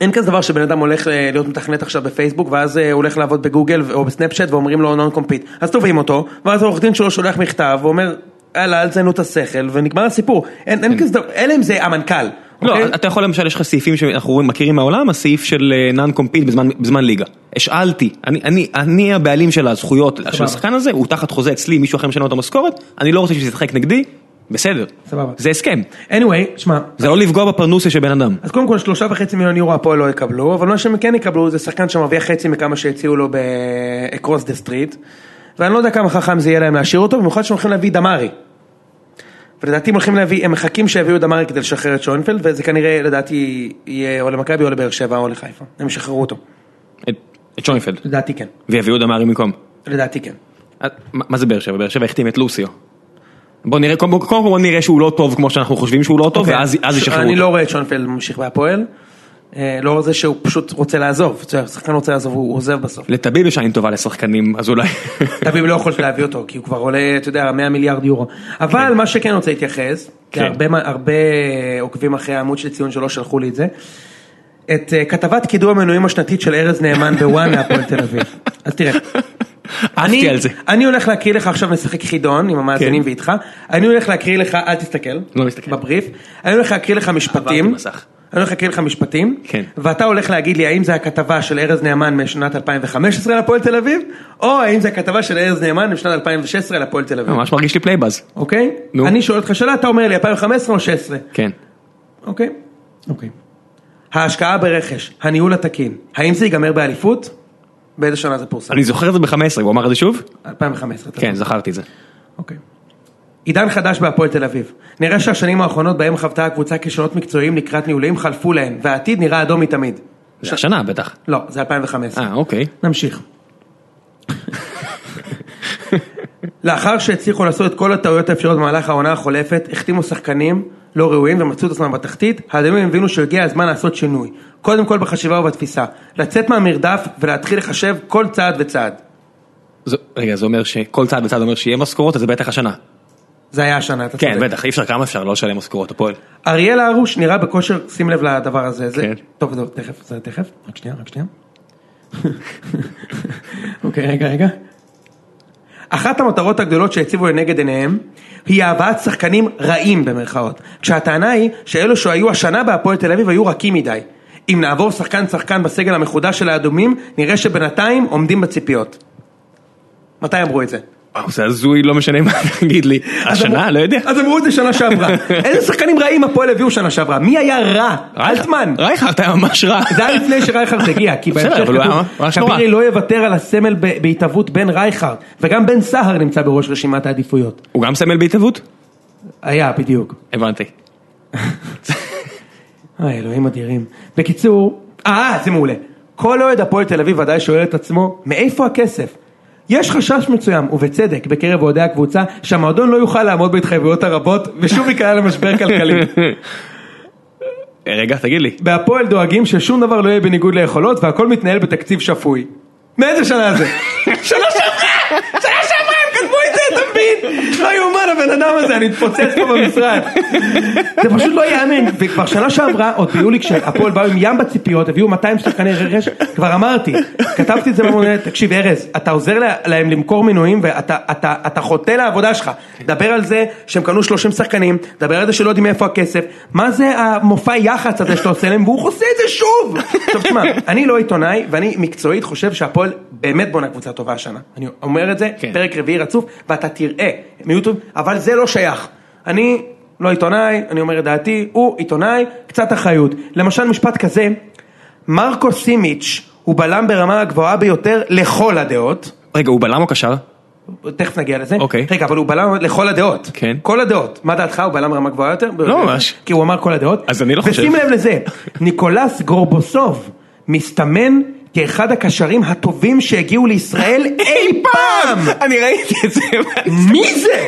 אין כזה דבר שבן אדם הולך אה, להיות מתכנת עכשיו בפייסבוק, ואז אה, הוא הולך לעבוד בגוגל או בסנאפצ'ט ואומרים לו non-compete, אז תובעים אותו, ואז העורך דין שלו שולח מכתב ואומר, יאללה, אל תזיינו את השכל, ונגמר הסיפור. אין אין כזה דבר, אלא אם זה המנכ"ל. לא, אוקיי? אתה יכול למשל, יש לך סעיפים שאנחנו מכירים מהעולם, הסעיף של non-compete בזמן, בזמן ליגה. השאלתי, אני, אני, אני הבעלים של הזכויות של השחקן הזה, הוא תחת חוזה אצלי, מישהו אחר משנה לו את המשכורת, אני לא רוצה שישחק נגדי, בסדר. סבבה. זה הסכם. anyway, שמע, זה לא לפגוע בפרנוסיה של בן אדם. אז קודם כל שלושה וחצי מיליון יורו הפועל לא יקבלו, אבל מה שהם כן יקבלו זה שחקן שמרוויח חצי מכמה שהציעו לו ב-Across the Street, ואני לא יודע כמה חכם זה יהיה להם להשאיר אותו, במיוחד שהם הולכים להביא דמרי. ולדעתי הם הולכים להביא, הם מחכים שיביאו דמרי כדי לשחרר את שוינפלד, וזה כנראה לדעתי יהיה או למכבי או לבאר שבע או לחיפה, הם ישחררו אותו, את, את שוינפלד. לדעתי כן, ויביאו דמרי במקום. לדעתי כן. אה, מה מה זה באר שבע? באר שבע החתים את לוסיו. בוא נראה, קודם כל בוא נראה שהוא לא טוב כמו שאנחנו חושבים שהוא לא טוב, אוקיי, ואז אז ישחררו אני אותו. לא רואה את שוינפלד ממשיך בהפועל, לאור זה שהוא פשוט רוצה לעזוב, שחקן רוצה לעזוב, הוא עוזב בסוף. לטביב יש עין טובה לשחקנים, אז אולי... תביב לא יכול להביא אותו, כי הוא כבר עולה, אתה יודע, 100 מיליארד יורו. אבל מה שכן רוצה להתייחס, כי כן. הרבה, עוקבים אחרי העמוד של ציון שלא שלחו לי את זה, את אה, כתבת קידום המנויים השנתית של ארז נאמן בוואן להפועל תל אביב. אז תראה. אני, על זה. אני הולך להקריא לך עכשיו נשחק חידון עם המאזינים כן. ואיתך, אני הולך להקריא לך, אל תסתכל, לא מסתכל. בבריף, אני הולך להקריא לך משפטים, עברתי מסך. אני הולך להקריא לך משפטים, כן. ואתה הולך להגיד לי האם זה הכתבה של ארז נאמן משנת 2015 להפועל תל אביב, או האם זה הכתבה של ארז נאמן משנת 2016 להפועל תל אביב, ממש מרגיש לי Playbuzz. אוקיי? נו. אני שואל אותך שאלה, אתה אומר לי 2015 או 16, כן. אוקיי? אוקיי. ההשקעה ברכש, הניהול התקין, האם זה ייגמר באליפות? באיזה שנה זה פורסם? אני זוכר את זה ב-15, הוא אמר את זה שוב? 2015. אתה כן, זכרתי את זה. אוקיי. עידן חדש בהפועל תל אביב. נראה שהשנים האחרונות בהם חוותה הקבוצה כישלונות מקצועיים לקראת ניהולים חלפו להן, והעתיד נראה אדום מתמיד. זה השנה בטח. לא, זה 2015. אה, אוקיי. נמשיך. לאחר שהצליחו לעשות את כל הטעויות האפשריות במהלך העונה החולפת, החתימו שחקנים לא ראויים ומצאו את עצמם בתחתית, האדומים הבינו שהגיע הזמן לעשות שינוי. קודם כל בחשיבה ובתפיסה. לצאת מהמרדף ולהתחיל לחשב כל צעד וצעד. זו- רגע, זה אומר שכל צעד וצעד אומר שיהיה משכורות, אז זה בטח השנה. זה היה השנה, אתה כן, צודק. בטח, אי אפשר, כמה אפשר לא לשלם משכורות הפועל. אריאל הרוש נראה בכושר, שים לב לדבר הזה, זה, כן. טוב, טוב, תכף, זה תכף, רק שנייה, רק שנייה. אוקיי, רגע, רגע. אחת המטרות הגדולות שהציבו לנגד עיניהם, היא הבאת שחקנים רעים במרכאות. כשהטענה היא שאלו שהיו השנה בהפועל תל אביב היו רכים מדי. אם נעבור שחקן שחקן בסגל המחודש של האדומים, נראה שבינתיים עומדים בציפיות. מתי אמרו את זה? וואו, זה הזוי, לא משנה מה תגיד לי. השנה, לא יודע. אז אמרו את זה שנה שעברה. איזה שחקנים רעים הפועל הביאו שנה שעברה? מי היה רע? אלטמן. רייכרד היה ממש רע. זה היה לפני שרייכרד הגיע, כי בהמשך כתוב. כבירי לא יוותר על הסמל בהתהוות בן רייכרד, וגם בן סהר נמצא בראש רשימת העדיפויות. הוא גם סמל בהתהוות? היה, בדיוק. הבנתי. אוי, אלוהים אדירים. בקיצור, אה, זה מעולה. כל אוהד הפועל תל אביב ודאי שואל את עצמו, מאיפה הכסף? יש חשש מסוים, ובצדק, בקרב אוהדי הקבוצה, שהמועדון לא יוכל לעמוד בהתחייבויות הרבות, ושוב ייקלע למשבר כלכלי. רגע, תגיד לי. בהפועל דואגים ששום דבר לא יהיה בניגוד ליכולות, והכל מתנהל בתקציב שפוי. מאיזה שנה זה? שנה שעברה! שנה שעברה הם כתבו את זה, אתה מבין? לא יאומן הבן אדם הזה, אני אתפוצץ פה במשרד. זה פשוט לא ייאמן. וכבר שנה שעברה, עוד ביולי כשהפועל באו עם ים בציפיות, הביאו 200 שחקני רכש, כבר אמרתי, כתבתי את זה במונה, תקשיב ארז, אתה עוזר לה- להם למכור מינויים ואתה אתה- אתה חוטא לעבודה שלך. דבר על זה שהם קנו 30 שחקנים, דבר על זה שלא יודעים מאיפה הכסף. מה זה המופע יח"צ הזה שאתה עושה להם, והוא עושה את זה שוב! עכשיו תשמע, אני לא עיתונאי, ואני מקצועית חושב שהפועל באמת בונה קבוצה טובה השנה. אני אומר את זה, כן. פרק רביעי רצוף, ואתה תראה מיוטיוב, אבל זה לא שייך. אני לא עיתונאי, אני אומר את דעתי, הוא עיתונאי, קצת אחריות. למשל משפט כזה, מרקו סימיץ' הוא בלם ברמה הגבוהה ביותר לכל הדעות. רגע, הוא בלם או קשר? תכף נגיע לזה. אוקיי. רגע, אבל הוא בלם לכל הדעות. כן. כל הדעות. מה דעתך? הוא בלם ברמה גבוהה יותר? לא ממש. כי הוא אמר כל הדעות. אז אני לא חושב. ושים לב לזה, ניקולס גורבוסוב מסתמן כאחד הקשרים הטובים שהגיעו לישראל אי פעם! אני ראיתי את זה. מי זה?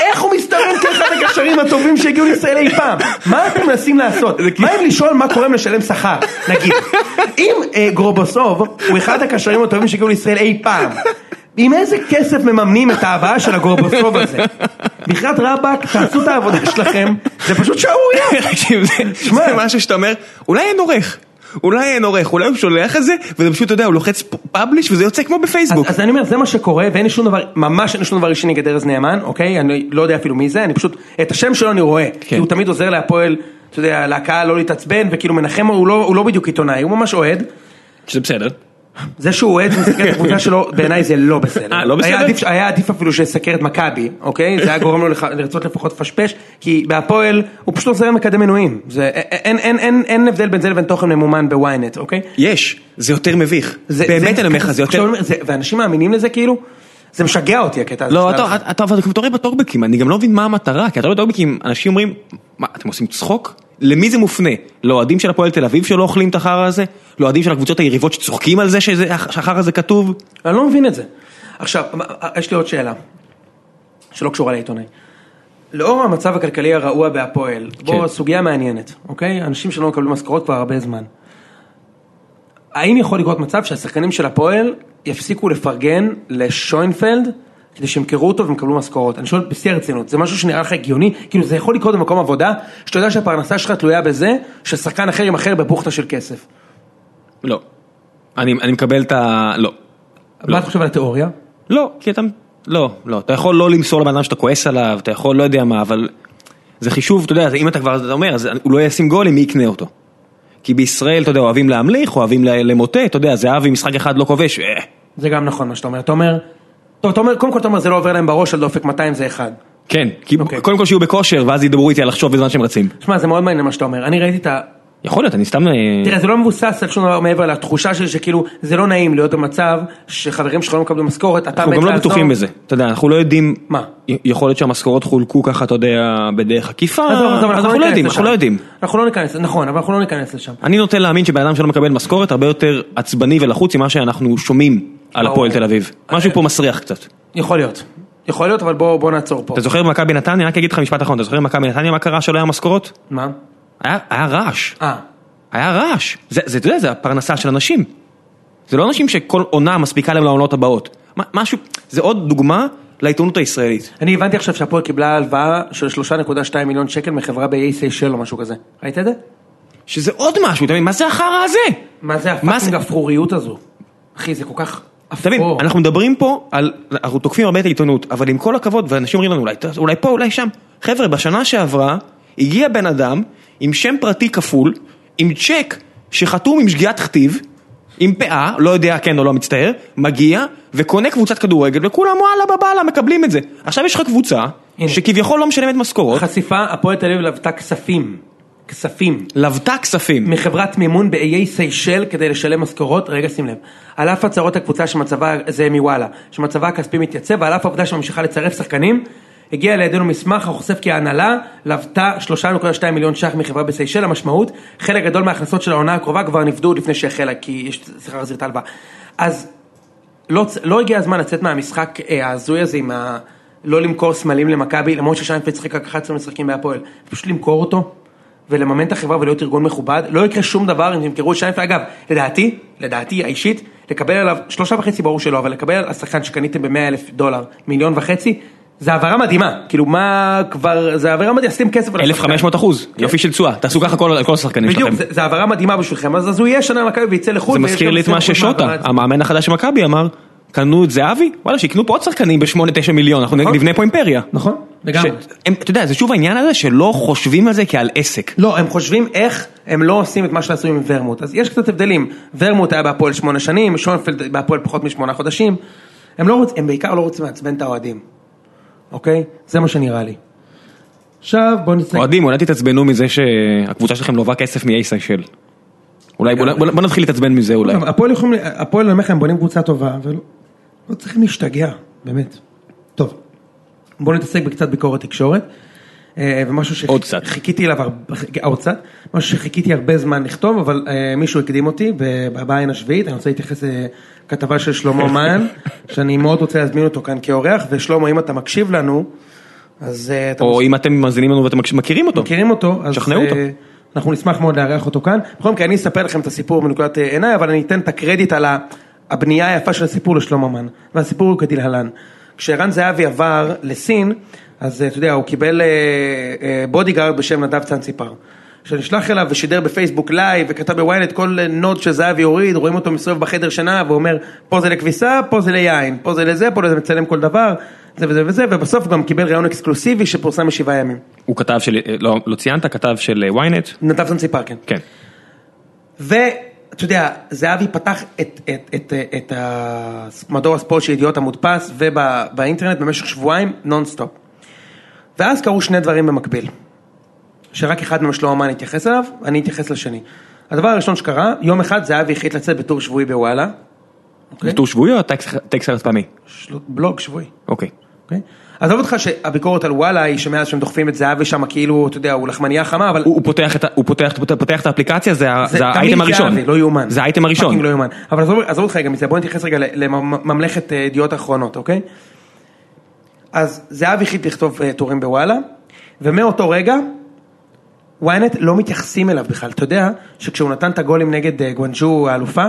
איך הוא מסתמן כאחד הקשרים הטובים שהגיעו לישראל אי פעם? מה אתם מנסים לעשות? מה אם לשאול מה קורה אם לשלם שכר, נגיד? אם אה, גרובוסוב הוא אחד הקשרים הטובים שהגיעו לישראל אי פעם, עם איזה כסף מממנים את ההבאה של הגרובוסוב הזה? בחייאת רבאק, תעשו את העבודה שלכם, זה פשוט שערורייה. תקשיב. זה משהו שאתה אומר, אולי אין עורך. אולי אין עורך, אולי הוא שולח את זה, וזה פשוט, אתה יודע, הוא לוחץ פאבליש וזה יוצא כמו בפייסבוק. אז, אז אני אומר, זה מה שקורה, ואין לי שום דבר, ממש אין לי שום דבר אישי נגד ארז נאמן, אוקיי? אני לא יודע אפילו מי זה, אני פשוט, את השם שלו אני רואה. כי הוא תמיד עוזר להפועל, אתה יודע, לקהל לא להתעצבן, וכאילו מנחם, הוא לא, הוא לא בדיוק עיתונאי, הוא ממש אוהד. שזה בסדר. זה שהוא אוהד ומסקר את הקבוצה שלו, בעיניי זה לא בסדר. אה, לא בסדר? היה עדיף, אפילו שיסקר את מכבי, אוקיי? זה היה גורם לו לרצות לפחות לפשפש, כי בהפועל הוא פשוט עוזר מקדם מנויים. אין, הבדל בין זה לבין תוכן ממומן בוויינט, אוקיי? יש, זה יותר מביך. באמת אני אומר לך, זה יותר... ואנשים מאמינים לזה כאילו? זה משגע אותי הקטע הזה. לא, אתה, אתה, אבל אתה רואה בטוקבקים, אני גם לא מבין מה המטרה, כי אתה רואה בטוקבקים, אנשים אומרים, מה, אתם עושים צחוק? למי זה מופנה? לאוהדים של הפועל תל אביב שלא אוכלים את החרא הזה? לאוהדים של הקבוצות היריבות שצוחקים על זה שהחרא הזה כתוב? אני לא מבין את זה. עכשיו, יש לי עוד שאלה, שלא קשורה לעיתונאי. לאור המצב הכלכלי הרעוע בהפועל, בוא, כן. סוגיה מעניינת, אוקיי? אנשים שלא מקבלים משכורות כבר הרבה זמן. האם יכול לקרות מצב שהשחקנים של הפועל יפסיקו לפרגן לשוינפלד כדי שימכרו אותו והם יקבלו משכורות? אני שואל בשיא הרצינות, זה משהו שנראה לך הגיוני? כאילו זה יכול לקרות במקום עבודה, שאתה יודע שהפרנסה שלך תלויה בזה ששחקן אחר ימכר בבוכטה של כסף. לא. אני, אני מקבל את ה... לא. מה אתה חושב על התיאוריה? לא, כי אתה... לא, לא. אתה יכול לא למסור לבן אדם שאתה כועס עליו, אתה יכול לא יודע מה, אבל... זה חישוב, אתה יודע, אם אתה כבר אתה אומר, אז הוא לא ישים גולים, מי יקנה אותו? כי בישראל, אתה יודע, אוהבים להמליך, אוהבים למוטט, אתה יודע, זהבי משחק אחד לא כובש, אה, זה גם נכון מה שאתה אומר, אתה אומר, טוב, אתה אומר, קודם כל אתה אומר זה לא עובר להם בראש על דופק 200 זה אחד. כן, כי אוקיי. קודם כל שיהיו בכושר, ואז ידברו איתי על לחשוב בזמן שהם רצים. שמע זה מאוד מעניין מה שאתה אומר, אני ראיתי את ה... יכול להיות, אני סתם... אה, תראה זה לא מבוסס על שום דבר מעבר לתחושה שלי שכאילו זה לא נעים להיות במצב שחברים שלך לא מקבלים משכורת, אתה אנחנו מת גם לא לעזור. בטוחים בזה, אתה יודע, אנחנו לא יודעים... מה? יכול להיות שהמשכורות חולקו ככה, אתה יודע, בדרך עקיפה, אנחנו לא ניכנס יודעים. אנחנו לא יודעים. אנחנו לא ניכנס, נכון, אבל אנחנו לא ניכנס לשם. אני נוטה להאמין שבן אדם שלא מקבל משכורת הרבה יותר עצבני ולחוץ ממה שאנחנו שומעים על ברור. הפועל תל אביב. משהו פה מסריח קצת. יכול להיות, יכול להיות אבל בוא בוא נעצור פה. אתה זוכר במכבי נתניה, רק אגיד לך משפט אחרון, אתה זוכר במכבי נתניה מה קרה שלא היה משכורות? מה? היה רעש, אה, היה רעש. זה, זה, אתה יודע, זה הפרנסה של אנשים. זה לא אנשים שכל עונה מספיקה להם לעונות הבאות. מה- משהו, זה עוד דוגמה לעיתונות הישראלית. אני הבנתי עכשיו שהפועל קיבלה הלוואה של 3.2 מיליון שקל מחברה באיי סיישל או משהו כזה. ראית את זה? שזה עוד משהו, אתה מבין? מה זה החרא הזה? מה זה הפאקינג זה? אפרוריות הזו? אחי זה כל כך אפור. אנחנו מדברים פה על, אנחנו תוקפים הרבה את העיתונות, אבל עם כל הכבוד, ואנשים אומרים לנו אולי, אולי פה, אולי שם. חבר'ה, בשנה שעברה הגיע בן אדם עם שם פרטי כפול, עם צ'ק שחתום עם שגיאת כתיב, עם פאה, לא יודע כן או לא מצטער, מגיע וקונה קבוצת כדורגל וכולם וואלה בבאללה מקבלים את זה. עכשיו יש לך קבוצה. שכביכול לא משלמת משכורות, חשיפה, הפועל תל אביב לוותה כספים, כספים, לוותה כספים. מחברת מימון באיי סיישל כדי לשלם משכורות, רגע שים לב, על אף הצהרות הקבוצה שמצבה, זה מוואלה, שמצבה הכספי מתייצב, ועל אף העובדה שממשיכה לצרף שחקנים, הגיע לידינו מסמך החושף כי ההנהלה לוותה 3.2 מיליון ש"ח מחברה בסיישל, המשמעות, חלק גדול מההכנסות של העונה הקרובה כבר נפדו לפני שהחלה, כי יש שכר להחזיר את ההלוואה. אז לא, לא הגיע הזמן לצאת מהמשחק אה, ההזוי הזה עם ה... לא למכור סמלים למכבי, למרות ששיינפלד שיחק רק 11 משחקים בהפועל, פשוט למכור אותו ולממן את החברה ולהיות ארגון מכובד, לא יקרה שום דבר אם תמכרו את שיינפלד, אגב, לדעתי, לדעתי האישית, לקבל עליו, שלושה וחצי ברור שלא, אבל לקבל על השחקן שקניתם ב-100 אלף דולר, מיליון וחצי, זה העברה מדהימה, כאילו מה כבר, זה העברה מדהימה, שים כסף על השחקן. 1500 אחוז, יופי של תשואה, תעשו ככה כל- על כל השחקנים בדיוק, שלכם. זה, זה העברה מדהימה בשבילכם, אז, הוא יהיה שנה במכבי ויצא לחו"ל. זה מזכיר לי את 20% מה ששוטה. המאמן החדש של מכבי אמר, קנו את זהבי, וואלה שיקנו פה עוד שחקנים ב-8-9 מיליון, אנחנו נכון. נבנה פה אימפריה. נכון, לגמרי. אתה יודע, זה שוב העניין הזה שלא חושבים על זה כעל עסק. לא, הם חושבים איך הם לא עושים את מה שעשו עם ורמוט. אז יש קצת הבדלים. ורמוט היה בהפועל שמונה שנים, שונפלד בהפועל פחות משמונה חודשים. הם, לא רוצ... הם בעיקר לא רוצים לעצבן את האוהדים. אוקיי? זה מה שנראה לי. עכשיו בוא נצא... אוהדים, אולי תתעצבנו מזה שהקבוצה שלכם לובה כסף סיישל. אולי בוא- בוא בוא נתחיל להתעצבן מזה אולי. הפועל יכולים, הפועל אני אומר לך, הם בונים קבוצה טובה, לא צריכים להשתגע, באמת. טוב, בואו נתעסק בקצת ביקורת תקשורת. אה, ומשהו עוד קצת. שחיכיתי אליו, הרבה- עוד קצת, משהו שחיכיתי הרבה זמן לכתוב, אבל אה, מישהו הקדים אותי בעין השביעית, אני רוצה להתייחס לכתבה של שלמה מן, שאני מאוד רוצה להזמין אותו כאן כאורח, ושלמה, אם אתה מקשיב לנו, אז אה, אתה או אם אתם מאזינים לנו ואתם מכירים אותו. מכירים אותו, אז שכנעו אותו. אה, אנחנו נשמח מאוד לארח אותו כאן. בכל מקרה, אני אספר לכם את הסיפור מנקודת אה, עיניי, אבל אני אתן את הקרדיט על ה- הבנייה היפה של הסיפור לשלמה מן. והסיפור הוא כדלהלן. כשערן זהבי עבר לסין, אז אה, אתה יודע, הוא קיבל אה, אה, bodyguard בשם נדב צאנציפר. שנשלח אליו ושידר בפייסבוק live וכתב בוויינט כל נאד שזהבי הוריד, רואים אותו מסתובב בחדר שינה ואומר פה זה לכביסה, פה זה ליין, פה זה לזה, פה זה מצלם כל דבר, זה וזה וזה, ובסוף הוא גם קיבל ראיון אקסקלוסיבי שפורסם בשבעה ימים. הוא כתב של, לא לא ציינת, כתב של ynet. נדב צאנציפר, כן. כן. ואתה יודע, זהבי פתח את, את, את, את מדור הספורט של ידיעות המודפס ובאינטרנט במשך שבועיים נונסטופ. ואז קרו שני דברים במקביל, שרק אחד מהם שלמה מן התייחס אליו, אני אתייחס לשני. הדבר הראשון שקרה, יום אחד זהבי החליט לצאת בטור שבועי בוואלה. אוקיי? זה טור שבועי או טקסט חד פעמי? בלוג שבועי. אוקיי. עזוב אותך שהביקורת על וואלה היא שמאז שהם דוחפים את זהבי שם כאילו, אתה יודע, הוא לחמניה חמה, אבל... הוא הוא פותח את הוא פותח פותח- פותח את האפליקציה, זה זה תמיד האייטם הראשון. זהבי, לא יאומן. זה האייטם הראשון. לא יאומן. אבל עזוב, עזוב אותך רגע מזה, בוא נתייחס רגע לממלכת אה, ידיעות אחרונות, אוקיי? אז זהבי החליט לכתוב אה, טורים בוואלה, ומאותו רגע, ynet לא מתייחסים אליו בכלל. אתה יודע שכשהוא נתן את הגולים נגד אה, גואנג'ו האלופה,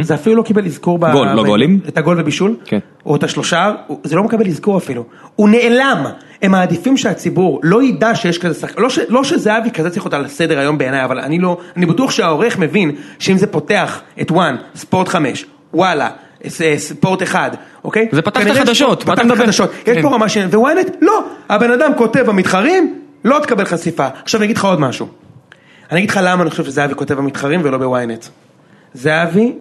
זה אפילו לא קיבל אזכור. גול, לא גולים? את הגול ובישול, כן. או את השלושה, זה לא מקבל אזכור אפילו. הוא נעלם. הם מעדיפים שהציבור לא ידע שיש כזה שחקן, לא, ש... לא שזהבי כזה צריך להיות על הסדר היום בעיניי, אבל אני לא, אני בטוח שהעורך מבין שאם זה פותח את וואן, ספורט חמש, וואלה, ס- ספורט אחד, אוקיי? זה פתח את החדשות, מה אתה את מדבר? יש כן. פה רמה של... וויינט, לא, הבן אדם כותב במתחרים, לא תקבל חשיפה. עכשיו אני אגיד לך עוד משהו. אני אגיד לך למה אני חושב שזהבי כותב במתחרים ולא בוויינט. זהבי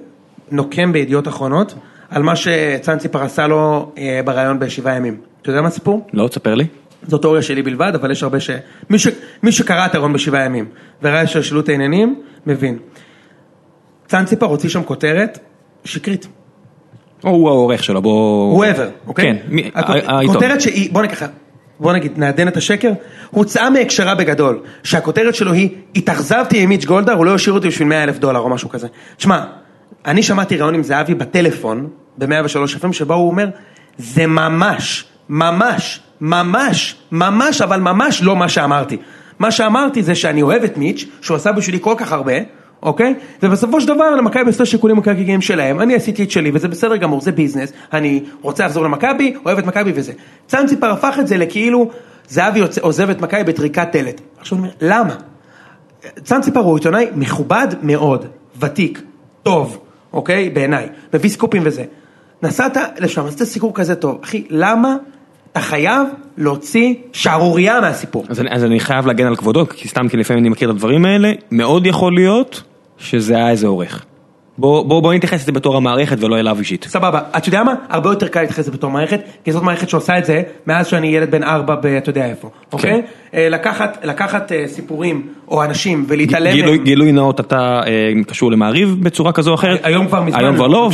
נוקם בידיעות אחרונות על מה שצאנציפר עשה לו אה, בריאיון בשבעה ימים. אתה יודע מה הסיפור? לא, תספר לי. זו תיאוריה שלי בלבד, אבל יש הרבה ש... מי, ש... מי שקרא את הרעיון בשבעה ימים וראה שהשתלשלות העניינים, מבין. צאנציפר הוציא שם כותרת שקרית. או הוא העורך שלו, בוא... whoever, אוקיי? כן, מי-. כותרת שהיא, בוא ניקח, בוא נגיד, נעדן את השקר, הוצאה מהקשרה בגדול, שהכותרת שלו היא, התאכזבתי עם מיץ' גולדהר, הוא לא השאיר אותי בשביל 100 אלף דולר או משהו כזה. תשמע, אני שמעתי ראיון עם זהבי בטלפון, ב-103 FM, שבו הוא אומר, זה ממש, ממש, ממש, ממש, אבל ממש לא מה שאמרתי. מה שאמרתי זה שאני אוהב את מיץ', שהוא עשה בשבילי כל כך הרבה, אוקיי? ובסופו של דבר למכבי עשו שיקולים מקרקעיים שלהם, אני עשיתי את שלי וזה בסדר גמור, זה ביזנס, אני רוצה לחזור למכבי, אוהב את מכבי וזה. צאנציפר הפך את זה לכאילו זהבי עוזב את מכבי בטריקת טלת. עכשיו אני אומר, למה? צאנציפר הוא עיתונאי מכובד מאוד, ותיק, טוב, אוקיי? בעיניי, מביא סקופים וזה. נסעת לשם, עשית סיקור כזה טוב, אחי, למה אתה חייב להוציא שערורייה מהסיפור? אז אני, אז אני חייב להגן על כבודו, כי סתם כי לפעמים אני מכיר את הדברים האלה, מאוד יכול להיות שזה היה איזה עורך. בוא, בוא, בוא נתייחס לזה בתור המערכת ולא אליו אישית. סבבה, אתה יודע מה? הרבה יותר קל להתייחס לזה בתור מערכת, כי זאת מערכת שעושה את זה מאז שאני ילד בן ארבע ב... אתה יודע איפה, אוקיי? אה, לקחת, לקחת אה, סיפורים או אנשים ולהתעלם גילוי, נאות אתה אה, קשור למעריב בצורה כזו או אחרת? היום כבר מזמן, היום כבר אבל לא,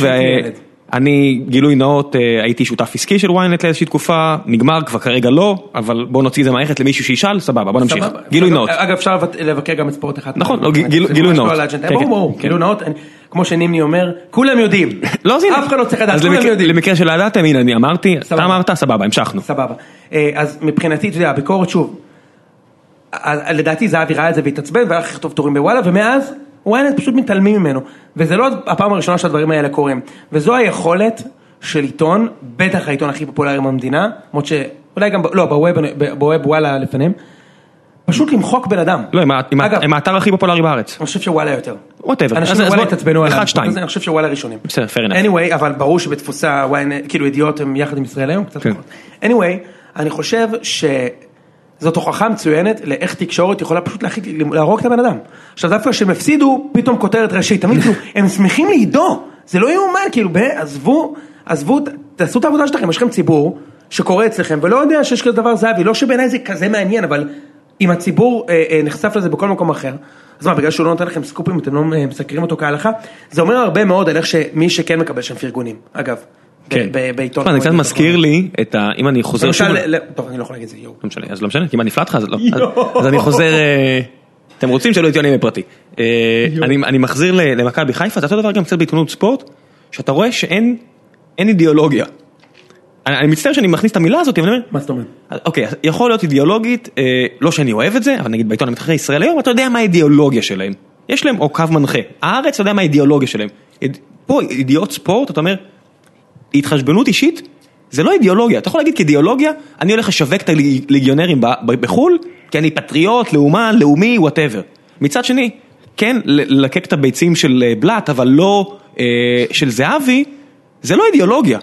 ואני גילוי נאות אה, הייתי שותף עסקי של ynet לאיזושהי תקופה, נגמר כבר כרגע לא, אבל בוא נוציא את זה מערכת למישהו שישאל, סבבה בוא נמשיך. גילוי נאות. אגב, אפשר לבקר גם את ספורט אחד. נכון, לא, זה גילוי- לא נאות. כן, ברור, כן, ברור. גילוי נאות, אני- כמו שנימני אומר, כולם יודעים. לא, אז הנה. אף אחד לא צריך לדעת, כולם יודעים. למקרה שלא ידעתם, הנה אני אמרתי, אתה. אמרת, סבבה, המשכנו. סבבה. אה, אז מבחינתי, אתה יודע, הביקורת שוב, לדעתי זהבי ראה את זה והתעצבן והלך לכתוב טורים בוואלה, ומאז ynet פשוט מתעלמים ממנו. וזה לא הפעם הראשונה שהדברים האלה קורים. וזו היכולת של עיתון, בטח העיתון הכי פופולרי במדינה, למרות שאולי גם, לא, בווב, בווב וואלה לפניהם, פשוט למחוק בן אדם. לא, הם אגב, האתר הכי פופולרי בארץ. אני חושב שוואלה יותר. אז- אנשים בוא- התעצבנו עליו. אחד, שתיים. אני חושב שוואלה ראשונים. בסדר, fair enough. anyway, אבל ברור שבתפוסה כאילו ידיעות הם יחד עם ישראל היום, קצת כן. פחות. anyway, אני חושב שזאת הוכחה מצוינת לאיך תקשורת יכולה פשוט להחליט להרוג את הבן אדם. עכשיו דווקא כשהם הפסידו, פתאום כותרת ראשית, תמיד כאילו, הם שמחים לעידו, זה לא יאומן, כאילו, עזבו, עזבו, תעשו את העבודה שלכם, יש לכם ציבור שקורא אצלכם ולא יודע שיש כזה דבר זהבי, לא שבעיניי זה כזה מעניין, אבל אם הציבור אה, אה, נחשף לזה בכל מקום אחר, אז מה, בגלל שהוא לא נותן לכם סקופים, אתם לא אה, מסקרים אותו כהלכה? זה אומר הרבה מאוד על איך שמי שכן מקבל שם פרגונים, אגב. כן. בעיתון. זה קצת מזכיר לי את ה... אם אני חוזר שוב... טוב, אני לא יכול להגיד את זה, יואו. לא משנה, אז לא משנה, כי אם אני נפלט לך, אז לא. אז- אני חוזר... אה, אתם רוצים שלא עניינים בפרטי. אה, אני מחזיר למכבי חיפה, זה אותו דבר גם קצת בעיתונות ספורט, שאתה רואה שאין אין אידיאולוגיה. אני מצטער שאני מכניס את המילה הזאת, אבל אני אומר... מה זאת אומרת? אוקיי, יכול להיות אידיאולוגית, אה, לא שאני אוהב את זה, אבל נגיד בעיתון המתחרה ישראל היום, אתה יודע מה האידיאולוגיה שלהם. יש להם או קו מנחה. הארץ, אתה יודע מה האידיאולוגיה שלהם. פה, ידיעות ספורט, אתה אומר, התחשבנות אישית, זה לא אידיאולוגיה. אתה יכול להגיד כאידיאולוגיה, אני הולך לשווק את הליגיונרים בחו"ל, כי אני פטריוט, לאומן, לאומי, whatever. מצד שני, כן, ללקק את הביצים של אה, בלאט, אבל לא אה, של זהבי, זה לא אידיאולוגיה.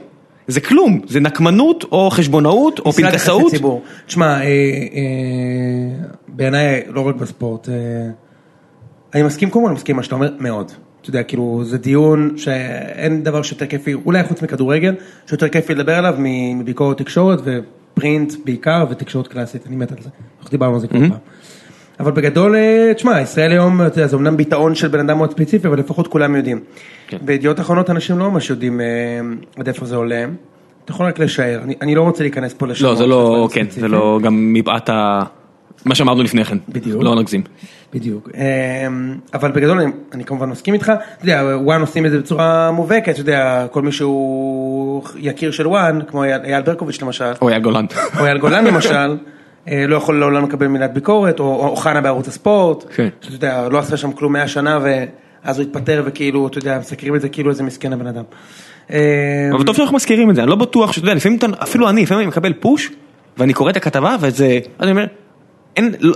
זה כלום, זה נקמנות או חשבונאות או פנקסאות. תשמע, אה, אה, בעיניי, לא רק בספורט, אה, אני מסכים, קודם כל אני מסכים מה שאתה אומר, מאוד. אתה יודע, כאילו, זה דיון שאין דבר שיותר כיפי, אולי חוץ מכדורגל, שיותר כיפי לדבר עליו מביקורת תקשורת ופרינט בעיקר ותקשורת קלאסית, אני מת על זה. אנחנו דיברנו על זה כבר פעם. אבל בגדול, אה, תשמע, ישראל היום, אתה יודע, זה אמנם ביטאון של בן אדם מאוד ספציפי, אבל לפחות כולם יודעים. כן. בידיעות אחרונות אנשים לא ממש יודעים אה, עד איפה זה עולה. אתה יכול רק לשער, אני, אני לא רוצה להיכנס פה לשמות. לא, זה לא, כן, זה. לא גם מפאת ה... מה שאמרנו לפני כן. בדיוק. לא נגזים. בדיוק, אמ, אבל בגדול אני, אני כמובן מסכים איתך, אתה יודע, וואן עושים את זה בצורה מובהקת, אתה יודע, כל מי שהוא יקיר של וואן, כמו אייל ברקוביץ' למשל, או אייל גולן. או אייל גולן למשל, אה, לא יכול לעולם לקבל מילת ביקורת, או או חנה בערוץ הספורט, כן. שאתה יודע, לא עשה שם כלום 100 שנה, ואז הוא התפטר, וכאילו, אתה יודע, מסקרים את זה כאילו איזה מסכן הבן אדם. אמ, אבל טוב שאנחנו מזכירים את זה, אני לא בטוח שאתה יודע, לפעמים אפילו אני, לפעמים אני מקבל פוש, ואני קורא את הכתבה, וזה, אני אומר,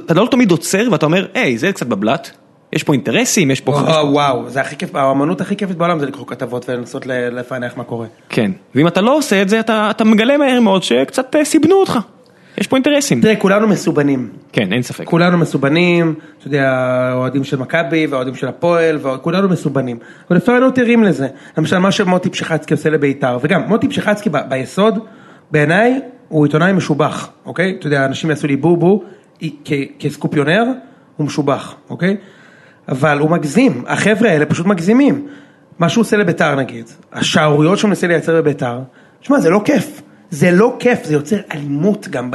אתה לא תמיד עוצר, ואתה אומר, היי, זה קצת בבלת, יש פה אינטרסים, יש פה... וואו, וואו, זה הכי כיף, האמנות הכי כיפית בעולם זה לקרוא כתבות ולנסות לפענח מה קורה. כן, ואם אתה לא עושה את זה, אתה, אתה מגלה מהר מאוד שקצת אה, סיבנו אותך. יש פה אינטרסים. תראה, כולנו מסובנים. כן, אין ספק. כולנו מסובנים, אתה יודע, האוהדים של מכבי והאוהדים של הפועל, וכולנו מסובנים. אבל אפשר להיות ערים לזה. למשל, מה שמוטי פשחצקי עושה לבית"ר, וגם מוטי פשחצקי ביסוד, בעיניי הוא עיתונאי משובח, אוקיי? אתה יודע, אנשים יעשו לי בובו, כסקופיונר, הוא משובח, אוקיי? אבל הוא מגזים, החבר'ה האלה פשוט מגזימים. מה שהוא עושה לבית"ר נגיד, השערוריות שהוא מנסה לייצר בבית"ר, תשמע, זה לא כיף. זה לא כיף, זה יוצר אלימות גם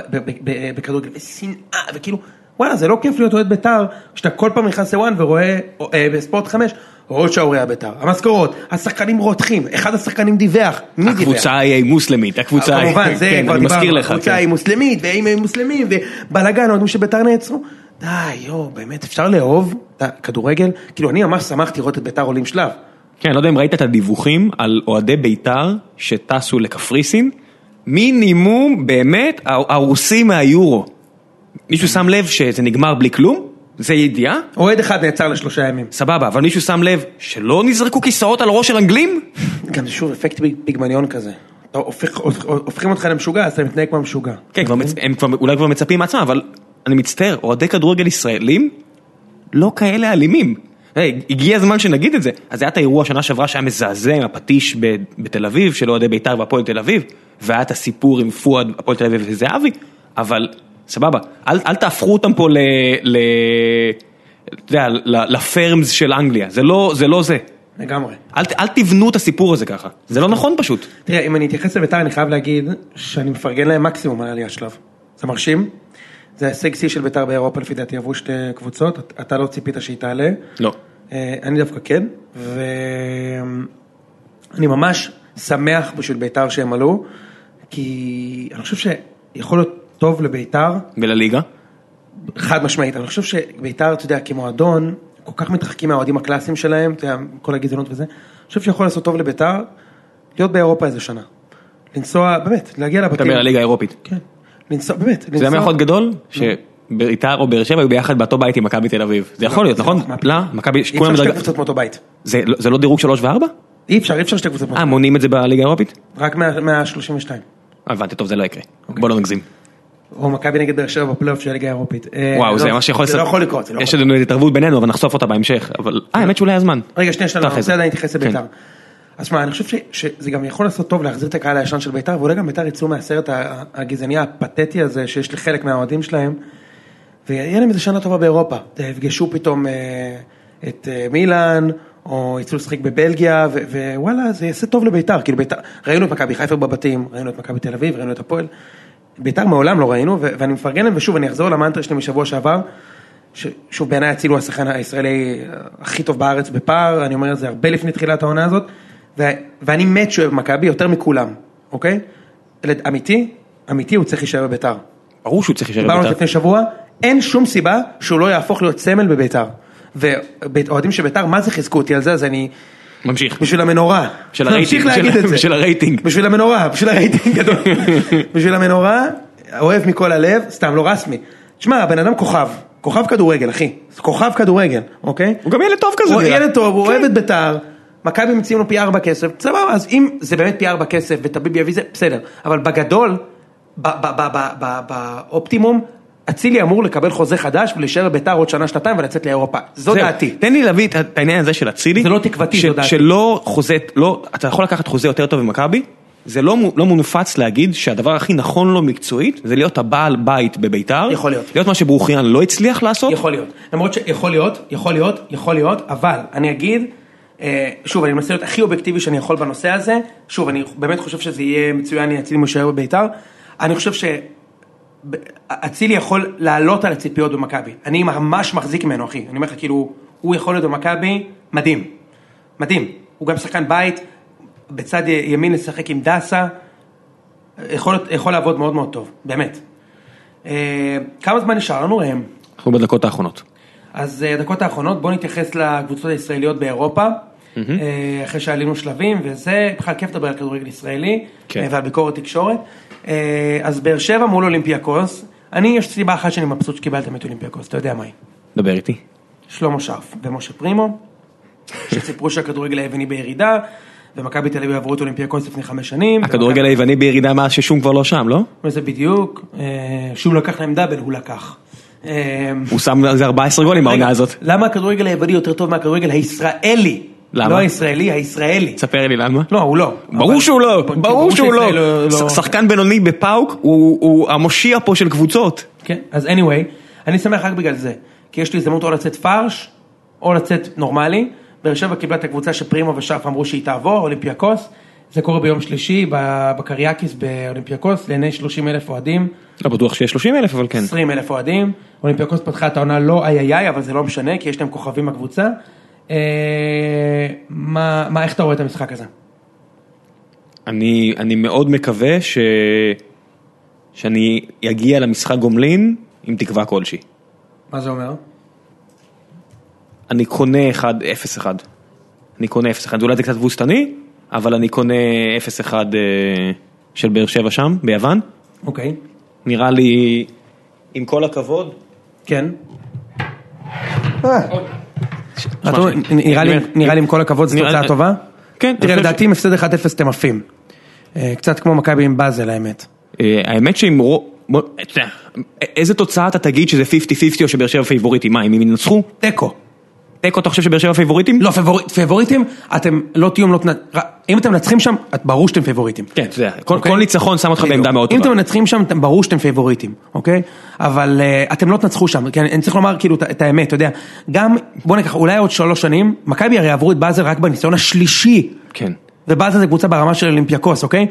בכדורגל, ושנאה, וכאילו, וואלה, זה לא כיף להיות אוהד בית"ר, כשאתה כל פעם נכנס לוואן ורואה, אה, בספורט חמש, עוד שערוריה בית"ר, המשכורות, השחקנים רותחים, אחד השחקנים דיווח, מי דיווח? הקבוצה היא מוסלמית, הקבוצה היא... כמובן, זה כן, כבר אני מזכיר דיברנו. הקבוצה כן. היא מוסלמית, ואם הם מוסלמים, ובלאגן, אוהדים של בית"ר נעצרו. די, יואו, באמת, אפשר לאהוב את הכדורגל? כאילו, אני ממש שמחתי לראות את בית"ר עולים שלב. כן, לא יודע אם ראית את הדיווחים על אוהדי בית"ר שטסו לקפריסין, מינימום באמת הרוסים מהיורו. מישהו שם לב שזה נגמר בלי כלום? זה ידיעה? אוהד אחד נעצר לשלושה ימים. סבבה, אבל מישהו שם לב שלא נזרקו כיסאות על ראש של אנגלים? גם זה שוב אפקט פיגמליון כזה. הופכים אותך למשוגע, אז אתה מתנהג כמו משוגע. כן, מצ- הם אולי כבר מצפים מעצמם, אבל אני מצטער, אוהדי כדורגל ישראלים לא כאלה אלימים. הגיע הזמן שנגיד את זה. אז היה את האירוע שנה שעברה שהיה מזעזע עם הפטיש בתל אביב, של אוהדי בית"ר והפועל תל אביב, והיה את הסיפור עם פואד, הפועל תל אביב וזהבי, אבל סבבה, אל, אל תהפכו אותם פה ל... ל... אתה יודע, לפרמס של אנגליה, זה לא זה. לא זה. לגמרי. אל, אל תבנו את הסיפור הזה ככה, זה לא נכון פשוט. תראה, אם אני אתייחס לביתר, אני חייב להגיד שאני מפרגן להם מקסימום על העלייה שלב. זה מרשים. זה הישג שיא של ביתר באירופה, לפי דעתי עברו שתי קבוצות, אתה- אתה לא ציפית שהיא תעלה. לא. אה, אני דווקא כן, ואני ממש שמח בשביל ביתר שהם עלו, כי אני חושב שיכול להיות טוב לביתר, ולליגה? חד משמעית, אני חושב שביתר, אתה יודע, כמועדון, כל כך מתרחקים מהאוהדים הקלאסיים שלהם, אתה יודע, כל הגזענות וזה, אני חושב שיכול לעשות טוב לביתר, להיות באירופה איזה שנה. לנסוע, באמת, להגיע אתה לבתים. אומר לליגה האירופית. כן, לנסוע, באמת, זה היה להיות גדול, שבית"ר או באר שבע היו ביחד באותו בית עם מכבי תל אביב. זה יכול להיות, נכון? לא? מכבי, אי כולם אפשר שתי קבוצות מאותו בית. זה לא- דירוג 3 ו-4? אי אפשר, אי אפשר שתי קבוצות אה, מאותו מונים את זה בליגה האירופית? בית. רק מה- מה-32. הבנתי, טוב, זה לא יקרה. אוקיי. בוא לא נגזים. או מכבי נגד באר שבע בפלייאוף של הליגה האירופית. אה, וואו, לא, זה מה שיכול זה לא יכול לקרות, לא יש יכול לנו התערבות בינינו, אבל נחשוף אותה בהמשך. אבל, אה, האמת שאולי הזמן. רגע, שנייה, שנייה, אני אחרי רוצה. עדיין להתייחס לביתר. כן. אז שמע, אני חושב שזה גם יכול לעשות טוב להחזיר את הקהל הישן של ביתר, ואולי גם ביתר יצאו מהסרט הגזעני הפתטי הזה שיש לחלק מהאוהדים שלהם, ויהיה להם איזה שנה טובה באירופה. אה, יפגשו פתאום אה, את מילאן, או יצאו לשחק בבלגיה, ווואלה, זה יעשה טוב לביתר. כאילו ביתר, ראינו את מכבי חיפה בבתים, ראינו את מכבי תל אביב, ראינו את הפועל. ביתר מעולם לא ראינו, ואני מפרגן להם, ושוב, אני אחזור למנטרה שלי משבוע שעבר. ששוב בעיניי אצילי הוא השחקן הישראלי הכי טוב בארץ בפער, אני אומר את זה הרבה לפני תחילת העונה הזאת, ו- ואני מת שהוא אוהב מכבי יותר מכולם, אוקיי? אמיתי, אמיתי הוא צריך להישאר בביתר. ברור שהוא צריך להישאר דיברנו בבית"ר. לפני שבוע, אין שום סיבה שהוא לא יהפוך להיות סמל בביתר. ואוהדים של ביתר, מה זה חיזקו אותי על זה, אז אני... ממשיך. בשביל המנורה. של נמשיך הרייטינג. בשביל הרייטינג. בשביל המנורה, בשביל הרייטינג גדול. בשביל המנורה, אוהב מכל הלב, סתם לא רסמי. תשמע, הבן אדם כוכב, כוכב כדורגל, אחי. כוכב כדורגל, אוקיי? הוא גם ילד טוב כזה. הוא. ילד טוב, הוא כן. אוהב את ביתר. מכבי מציעים לו פי ארבע כסף, סבבה, אז אם זה באמת פי ארבע כסף וטביב יביא זה, בסדר. אבל בגדול, באופטימום, אצילי אמור לקבל חוזה חדש ולהישאר בביתר עוד שנה, שנתיים ולצאת לאירופה. זו דעתי. תן לי להביא את העניין הזה של אצילי. זה לא תקוותי, ש- זו דעתי. שלא חוזה, לא, אתה יכול לקחת חוזה יותר טוב במכבי, זה לא לא מונפץ להגיד שהדבר הכי נכון לו מקצועית, זה להיות הבעל בית בביתר. יכול להיות. להיות מה שברוכיאן לא הצליח לעשות. יכול להיות, למרות שיכול להיות, יכול להיות, יכול להיות, אבל אני אגיד, אה, שוב, אני מנסה להיות הכי אובייקטיבי שאני יכול בנושא הזה, שוב, אני באמת חושב שזה יהיה מצוין, אצילי משוער בביתר, אני חושב שאצילי יכול לעלות על הציפיות במכבי, אני ממש מחזיק ממנו אחי, אני אומר לך כאילו, הוא יכול להיות במכבי, מדהים, מדהים, הוא גם שחקן בית, בצד ימין לשחק עם דסה, יכול, יכול לעבוד מאוד מאוד טוב, באמת. אה, כמה זמן נשאר לנו ראם? אנחנו בדקות האחרונות. אז אה, הדקות האחרונות בואו נתייחס לקבוצות הישראליות באירופה, אה, אחרי שעלינו שלבים וזה, בכלל כיף לדבר על כדורגל ישראלי, כן. אה, ועל ביקורת תקשורת. אה, אז באר שבע מול אולימפיאקוס, אני יש סיבה אחת שאני מבסוט שקיבלתם את אולימפיאקוס, אתה יודע מה היא. דבר איתי. שלמה שרף ומשה פרימו, שסיפרו שהכדורגל היווני בירידה, ומכבי תל אביב עברו את אולימפיאקוס לפני חמש שנים. הכדורגל היווני בירידה מאז ששום כבר לא שם, לא? וזה בדיוק, אה, שהוא לקח להם דאבל, הוא לקח. אה, הוא שם על זה 14 גולים בעונה הזאת. למה הכדורגל היווני יותר טוב מהכדורגל הישראלי? למה? לא הישראלי, הישראלי. תספר לי למה. לא, הוא לא. ברור שהוא לא, ברור שהוא שישראל לא. לא. ש- שחקן בינוני בפאוק הוא המושיע פה של קבוצות. כן, אז anyway, אני שמח רק בגלל זה. כי יש לי הזדמנות או לצאת פרש, או לצאת נורמלי. באר שבע קיבלה את הקבוצה שפרימו ושרף אמרו שהיא תעבור, אולימפיאקוס. זה קורה ביום שלישי בקראיסקאקיס באולימפיאקוס, לעיני 30 אלף אוהדים, לא בטוח שיש 30 אלף אבל כן. 20 אלף אוהדים. אולימפיאקוס פתחה את העונה לא איי איי איי, אבל זה לא משנה, כי יש להם כוכבים בקבוצה. אה, מה, מה, איך אתה רואה את המשחק הזה? אני, אני מאוד מקווה ש... שאני אגיע למשחק גומלין עם תקווה כלשהי. מה זה אומר? אני קונה 1-0-1. אני קונה 0-1, אולי זה קצת תבוסתני, אבל אני קונה 0-1 אה, של באר שבע שם, ביוון. אוקיי, נראה לי, עם כל הכבוד, כן. נראה לי- עם כל הכבוד זו תוצאה טובה. כן, תראה לדעתי עם הפסד 1-0 אתם עפים. אה, קצת כמו מכבי עם באזל האמת. אה, האמת שעם רו... בוא, אתה יודע, איזה תוצאה אתה תגיד שזה 50-50 או שבאר שבע פייבוריטי? מה, אם הם ינצחו? תיקו. תיקו אתה חושב שבאר שבע פייבוריטים? לא, פייבוריט, פייבוריטים, אתם לא תהיו, תנ- אם אתם מנצחים שם, ברור שאתם פייבוריטים. כן, אתה יודע, כל- אוקיי? כל ניצחון שם אותך. בעמדה מאוד אם טובה. אתם מנצחים שם, ברור שאתם פייבוריטים, אוקיי? אבל אה, אתם לא תנצחו שם, כן? אני צריך לומר כאילו את האמת, אתה יודע, גם, בוא ניקח, אולי עוד שלוש שנים, מכבי הרי עברו את באזל רק בניסיון השלישי, כן. ובאזל זה קבוצה ברמה של אולימפיאקוס, אוקיי?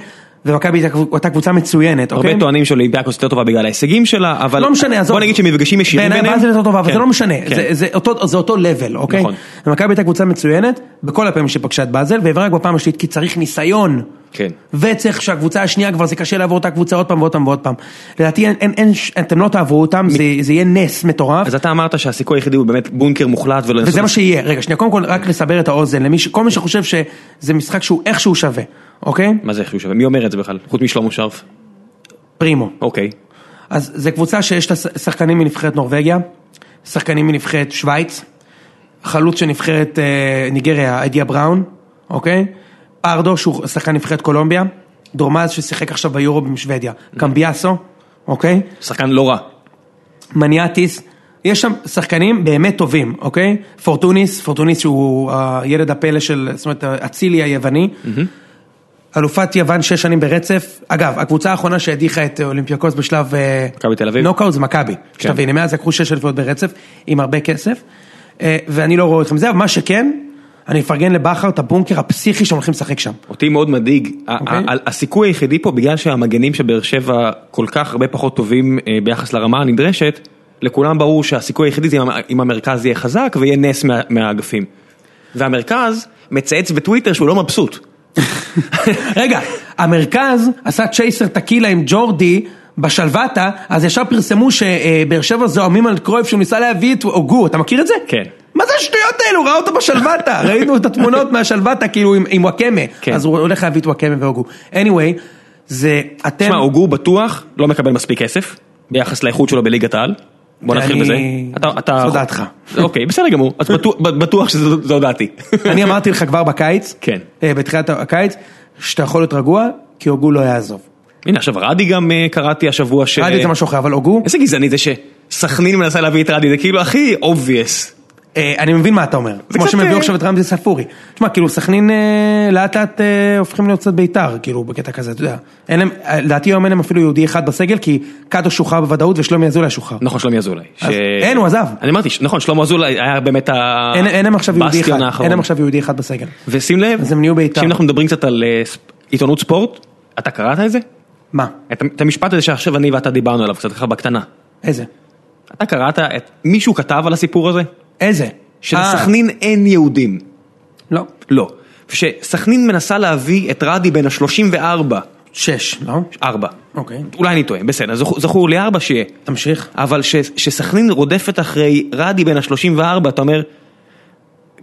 ומכבי הייתה- קבוצה מצוינת, אוקיי? הרבה טוענים שאולימפיאקוס יותר טובה בגלל ההישגים שלה, אבל לא משנה, עזוב. בוא נגיד שמפגשים ישירים בעיניי ביניהם. באזל יותר טובה, אבל כן. זה לא משנה, כן. זה- זה אותו- זה אותו לבל, אוקיי? נכון. ומכבי הייתה קבוצה מצוינת, בכל הפעמים שפגשה את באזל, והעברה רק בפעם השלישית, כי צריך ניסיון. כן. וצריך שהקבוצה השנייה כבר זה קשה לעבור אותה קבוצה עוד פעם ועוד פעם ועוד פעם. לדעתי אין, אין, אין, אתם לא תעברו אותם, זה, זה יהיה נס מטורף. אז אתה אמרת שהסיכוי היחידי הוא באמת בונקר מוחלט ולא... וזה מה שיהיה, רגע שנייה, קודם כל רק לסבר את האוזן, למי ש... כל מי שחושב שזה משחק שהוא איכשהו שווה, אוקיי? מה זה איך שהוא שווה? מי אומר את זה בכלל? חוץ משלמה שרף. פרימו. אוקיי. אז זה קבוצה שיש לה שחקנים מנבחרת נורבגיה, שחקנים מנבחרת שווייץ, חלוץ של נבחרת אה, ניגריה, אדיה בראון, אוקיי? פרדו שהוא שחקן נבחרת קולומביה, דורמז ששיחק עכשיו ביורו בשוודיה, קמביאסו, אוקיי? שחקן לא רע. מניאטיס, יש שם שחקנים באמת טובים, אוקיי? פורטוניס, פורטוניס שהוא הילד הפלא של, זאת אומרת, אצילי היווני. אלופת יוון שש שנים ברצף. אגב, הקבוצה האחרונה שהדיחה את אולימפיאקוס בשלב אה? נוקאוט זה מכבי. שתבין, הם מאז לקחו שש אליפויות ברצף, עם הרבה כסף. אה, ואני לא רואה אתכם זה, אבל מה שכן, אני אפרגן לבכר את הבונקר הפסיכי שהם הולכים לשחק שם. אותי מאוד מדאיג, ה- אוקיי. הסיכוי היחידי פה בגלל שהמגנים של באר שבע כל כך הרבה פחות טובים אה, ביחס לרמה הנדרשת, לכולם ברור שהסיכוי היחידי זה אם המ- אם המרכז יהיה חזק ויהיה נס מה- מהאגפים. והמרכז מצייץ בטוויטר שהוא לא מבסוט. רגע, המרכז עשה צ'ייסר טקילה עם ג'ורדי בשלוותה, אז ישר פרסמו שבאר שבע זועמים על קרויף שהוא ניסה להביא את הוגו, אתה מכיר את זה? כן. מה זה השטויות האלו? הוא ראה אותו בשלוותה, ראינו את התמונות מהשלוותה כאילו עם, וואקמה, כן. אז הוא הולך להביא את וואקמה והוגו. anyway, זה אתם... תשמע, הוגו בטוח לא מקבל מספיק כסף ביחס לאיכות שלו בליגת העל. בוא נתחיל בזה. אתה- אתה- זו דעתך. אוקיי, בסדר גמור, אז בטוח- בטוח שזו דעתי. אני אמרתי לך כבר בקיץ, כן. אה, בתחילת הקיץ, שאתה יכול להיות רגוע, כי הוגו לא יעזוב. הנה עכשיו רדי גם אה, קראתי השבוע ש... רדי זה משהו אחר, אבל הוגו, איזה גזעני זה שסכנין מנסה להביא את רדי, זה כאילו הכי obvious. אה, אני מבין מה אתה אומר, כמו שהם הביאו אה, עכשיו את רמזי ספורי. תשמע, כאילו סכנין אה, לאט לאט הופכים להיות קצת בית"ר, כאילו בקטע כזה, אתה יודע. לדעתי היום אין להם אפילו יהודי אחד בסגל, כי קאטו שוחרר בוודאות ושלומי אזולאי שוחרר. נכון, שלומי אזולאי. אין, הוא עזב. אני אמרתי, נכון, שלמה אזולאי היה באמת הבסטיון האחרון. אין להם עכשיו יהודי אחד בסגל. ושים לב, אז הם נהיו בית"ר. שאם אנחנו מדברים קצת על עיתונות ספורט, אתה קראת את זה? מה? את המשפט הזה שעכשיו אני ואתה דיברנו עליו קצת ככה בקטנה. איזה? אתה קראת, את- מישהו כתב על הסיפור הזה? איזה? אה, שלסכנין אין יהודים. לא. לא. שסכנין מנסה להביא את רדי בן ה-34, שש, לא? ארבע. אוקיי. אולי אני טועה, בסדר, זכור- זכור לי ארבע שיהיה. תמשיך. אבל שסכנין רודפת אחרי רדי בן ה-34, אתה אומר,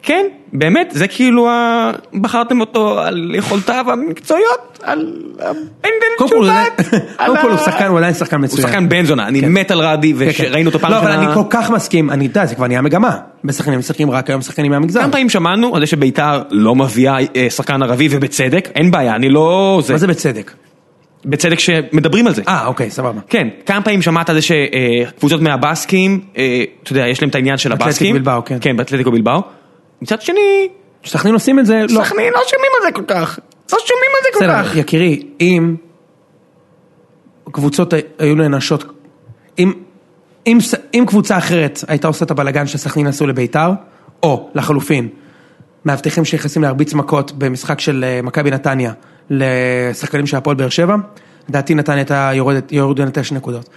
כן, באמת, זה כאילו, ה... בחרתם אותו על יכולותיו המקצועיות, על הפנדל קודם כל, הוא עדיין- שובט, על קודם כל הוא שחקן, הוא עדיין שחקן הוא מצוין. שחקן בן זונה, אני כן. מת על רדי, כן, כן. ושראינו אותו פעם לא, אבל ראשונה- אני כל כך מסכים, אני יודע, זה כבר נהיה מגמה. בסכנין משחקים רק היום שחקנים מהמגזר. כמה פעמים שמענו על זה שביתר לא מביאה אה, שחקן ערבי, ובצדק, אין בעיה, אני לא... מה זה בצדק? בצדק שמדברים על זה. אה, אוקיי, סבבה. כן, כמה פעמים שמעת על זה שקבוצות מהבאסקים, אה, אתה יודע, יש להם את העניין של אתלטיקו הבאסקים. בלבאו, כן. כן, באתלטיקו בלבאו. מצד שני, סכנין עושים את זה, לא. סכנין לא שומעים על זה כל כך. לא שומעים על זה כל כך. בסדר, יקירי, אם קבוצות היו נענשות, אם, אם, אם קבוצה אחרת הייתה עושה את הבלגן שסכנין עשו לביתר, או לחלופין, מאבטחים שנכנסים להרביץ מכות במשחק של אה, מכבי נתניה לשחקנים של הפועל באר שבע, לדעתי נתניה הייתה יורדת, יורדת תשע נקודות.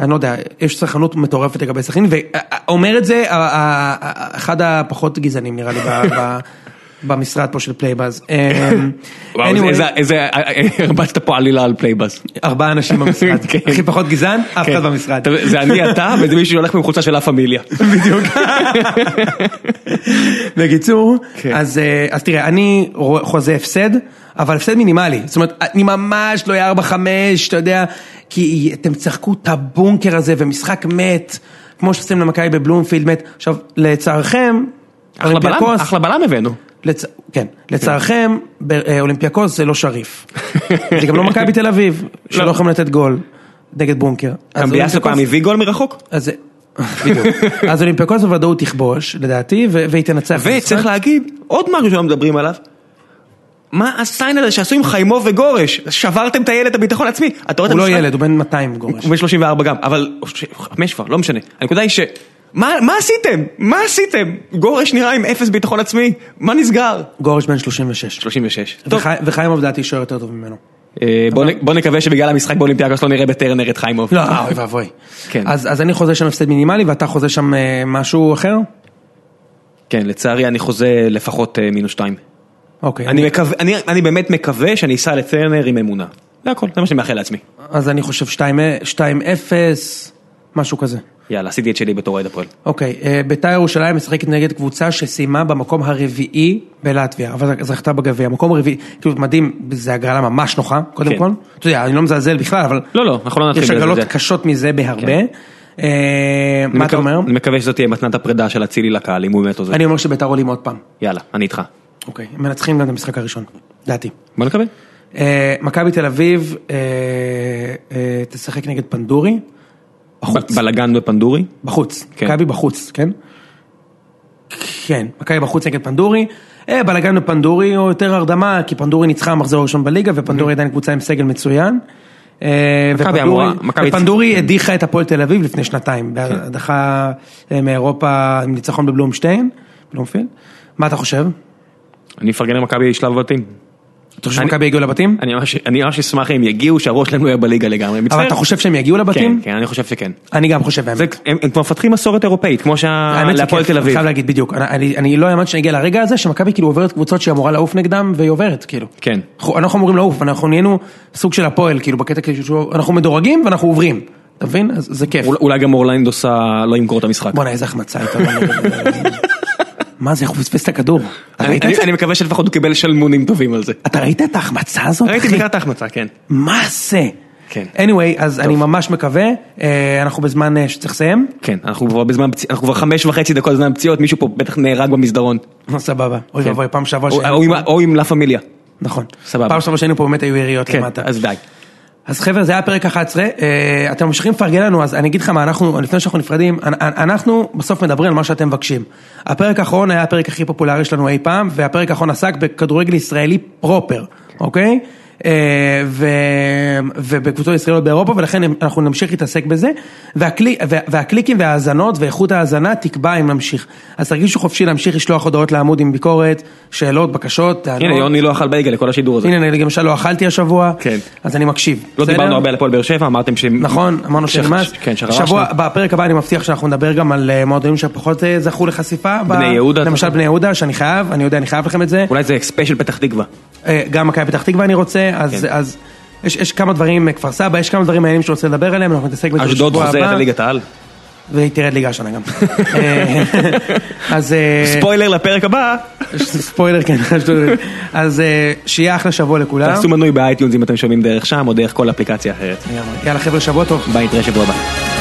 אני לא יודע, יש סלחנות מטורפת לגבי סכנין, ואומר את זה אחד הפחות גזענים נראה לי במשרד פה של Playbuzz. אמ, איזה- הרבצת פה עלילה על Playbuzz. ארבעה אנשים במשרד, כן. הכי פחות גזען, אף כן. אחד במשרד. זה אני, אתה, וזה מישהו שהולך עם חולצה של לה פמיליה. בדיוק. בקיצור, כן. אז אה, אז תראה, אני חוזה הפסד, אבל הפסד מינימלי. זאת אומרת, אני ממש לא אהיה 4-5, אתה יודע, כי אתם תשחקו את הבונקר הזה ומשחק מת, כמו שעושים למכבי בבלומפילד מת. עכשיו, לצערכם, אולימפיאקוס- אחלה בלם הבאנו. לצ... כן, לצערכם, באולימפיאקוס זה לא שריף. זה גם לא מכבי תל אביב, שלא יכולים לתת גול נגד בונקר. גם ביאסו אולימפיאקוס- פעם הביא גול מרחוק? אז. בדיוק. אז אולימפיאקוס בוודאות תכבוש, לדעתי, והיא תנצח. וצריך. להגיד עוד משהו שלא מדברים עליו. מה העניין הזה שעשו עם חיימוב וגורש? שברתם את הילד הביטחון העצמי. את הוא לא? ילד, הוא בן 200 גורש. הוא בן 34 גם, אבל... חמש כבר, לא משנה. הנקודה היא ש... מה, עשיתם? מה עשיתם? גורש נראה עם אפס ביטחון עצמי, מה נסגר? גורש בן 36. 36. טוב, וחי- וחיימוב לדעתי שוער יותר טוב ממנו. אה, בוא נקווה שבגלל המשחק באולימפיאקוס לא נראה בטרנר את חיימוב. לא, אוי ואבוי. כן. אז אני חוזה שם הפסד מינימלי ואתה חוזה שם אה, משהו אחר? כן, לצערי אני חוזה לפחות אה, מינוס שתיים. אוקיי. אני מקווה, אני, אני באמת מקווה שאני אסע לטרנר עם אמונה. זה הכל, זה מה שאני מאחל לעצמי. אז אני חושב 2-0, משהו כזה. יאללה, עשיתי את שלי בתור אוהד הפועל. אוקיי, אה, בית"ר ירושלים משחקת נגד קבוצה שסיימה במקום הרביעי בלטביה, אבל זכתה בגביע, מקום רביעי, כאילו מדהים, זה הגרלה ממש נוחה, קודם כן. כל, אתה יודע, אני לא מזלזל בכלל, אבל לא, לא, אנחנו לא נתחיל יש בזה. הגרלות זה. קשות מזה בהרבה. כן. אה, מה אתה אומר? אני מקווה שזאת תהיה מתנת הפרידה של אצילי לקהל, אם הוא באמת עוזר. אני אומר שבית"ר עולים עוד פעם, יאללה, אני איתך. אוקיי, הם מנצחים גם את המשחק הראשון, דעתי. בוא נקווה. אה, מכבי תל אביב אה, אה, תשחק נגד פנדורי, בחוץ. בלאגן בפנדורי. בחוץ, כן. מכבי בחוץ, כן? כן, מכבי בחוץ נגד פנדורי, בלאגן בפנדורי או יותר הרדמה, כי פנדורי ניצחה במחזור הראשון בליגה ופנדורי עדיין קבוצה עם סגל מצוין. ופנדורי- ופנדורי הדיחה את הפועל תל אביב לפני שנתיים, כן. בהדחה מאירופה עם ניצחון בבלומשטיין, בלומפילד. מה אתה חושב? אני אפרגן למכבי שלב בתים. אתה חושב אני- שמכבי יגיעו לבתים? אני ממש- אני אשמח אם יגיעו, שהראש שלהם לא יהיה בליגה לגמרי. אבל. אתה חושב שהם יגיעו כן, לבתים? כן, אני חושב שכן. אני גם חושב, האמת. זה- הם כבר מפתחים מסורת אירופאית, כמו שכן, תל אני אביב. חייב להגיד בדיוק, אני- אני אני לא האמנתי שנגיע לרגע הזה שמכבי כאילו עוברת קבוצות שהיא אמורה לעוף נגדם והיא עוברת כאילו. כן. אנחנו אמורים לעוף, אנחנו נהיינו סוג של הפועל, כאילו בקטע כאילו אנחנו מדורגים ואנחנו עוברים, אתה מבין? אז זה כיף. אולי- גם אורליינדוס ה- לא ימכור את המשחק. בואנה איזה החמצה הייתה. מה זה, איך הוא פספס את הכדור? אני- מקווה שלפחות הוא קיבל שלמונים טובים על זה. אתה ראית את ההחמצה הזאת? ראיתי? בעיקר את ההחמצה, כן. מה זה? כן. anyway, אז אני ממש מקווה, אה, אנחנו בזמן אה, שצריך לסיים. כן, אנחנו כבר בזמן, אנחנו כבר חמש וחצי דקות זמן פציעות, מישהו פה בטח נהרג במסדרון. סבבה. אוי כן. ואבוי, פעם שעברה או- עם- פה- או עם לה פמיליה. נכון. סבבה. פעם שעברה שהיינו פה באמת היו יריות כן, למטה. אז די. אז חבר'ה, זה היה פרק 11, אה, אתם ממשיכים לפרגן לנו, אז אני אגיד לך מה, אנחנו, לפני שאנחנו נפרדים, אנ- אנ- אנחנו בסוף מדברים על מה שאתם מבקשים. הפרק האחרון היה הפרק הכי פופולרי שלנו אי פעם, והפרק האחרון עסק בכדורגל ישראלי פרופר, אוקיי? אה. ובקבוצות ישראליות באירופה, ולכן אנחנו נמשיך להתעסק בזה, והקלי... וה- והקליקים וההאזנות ואיכות ההאזנה תקבע אם נמשיך. אז תרגישו חופשי להמשיך לשלוח הודעות לעמוד עם ביקורת, שאלות, בקשות, טענות. הנה, יוני לא אכל בייגל לכל השידור הזה. הנה, אני למשל לא אכלתי השבוע, כן. אז אני מקשיב. לא בסדר? דיברנו הרבה על הפועל באר שבע, אמרתם ש... נכון, אמרנו ש- שנמאס. כן, שחרשנו. שבוע, בפרק הבא אני מבטיח שאנחנו נדבר גם על אה, מועדונים שפחות אה, זכו לחשיפה. ב- בני יהודה, למשל בני יהודה, שאני חייב, אני יודע, אני חייב לכם את זה. אולי זה special פתח תקווה. גם מכבי פתח תקווה אני רוצה, אז... כן. אז יש, יש כמה דברים, כפר סבא, יש כמה דברים מעניינים שאני רוצה לדבר עליהם, אנחנו נתעסק בזה אשדוד בשבוע חוזרת הבא, לליגת העל. והיא תרד ליגה השנה גם. אז... אה, ספוילר לפרק הבא. ספוילר, כן, אשדוד. אז אה, שיהיה אחלה שבוע לכולם. תעשו מנוי ב iTunes אם אתם שומעים דרך שם או דרך כל אפליקציה אחרת. יאללה חבר'ה, שבוע טוב. ביי, נתראה שבוע הבא.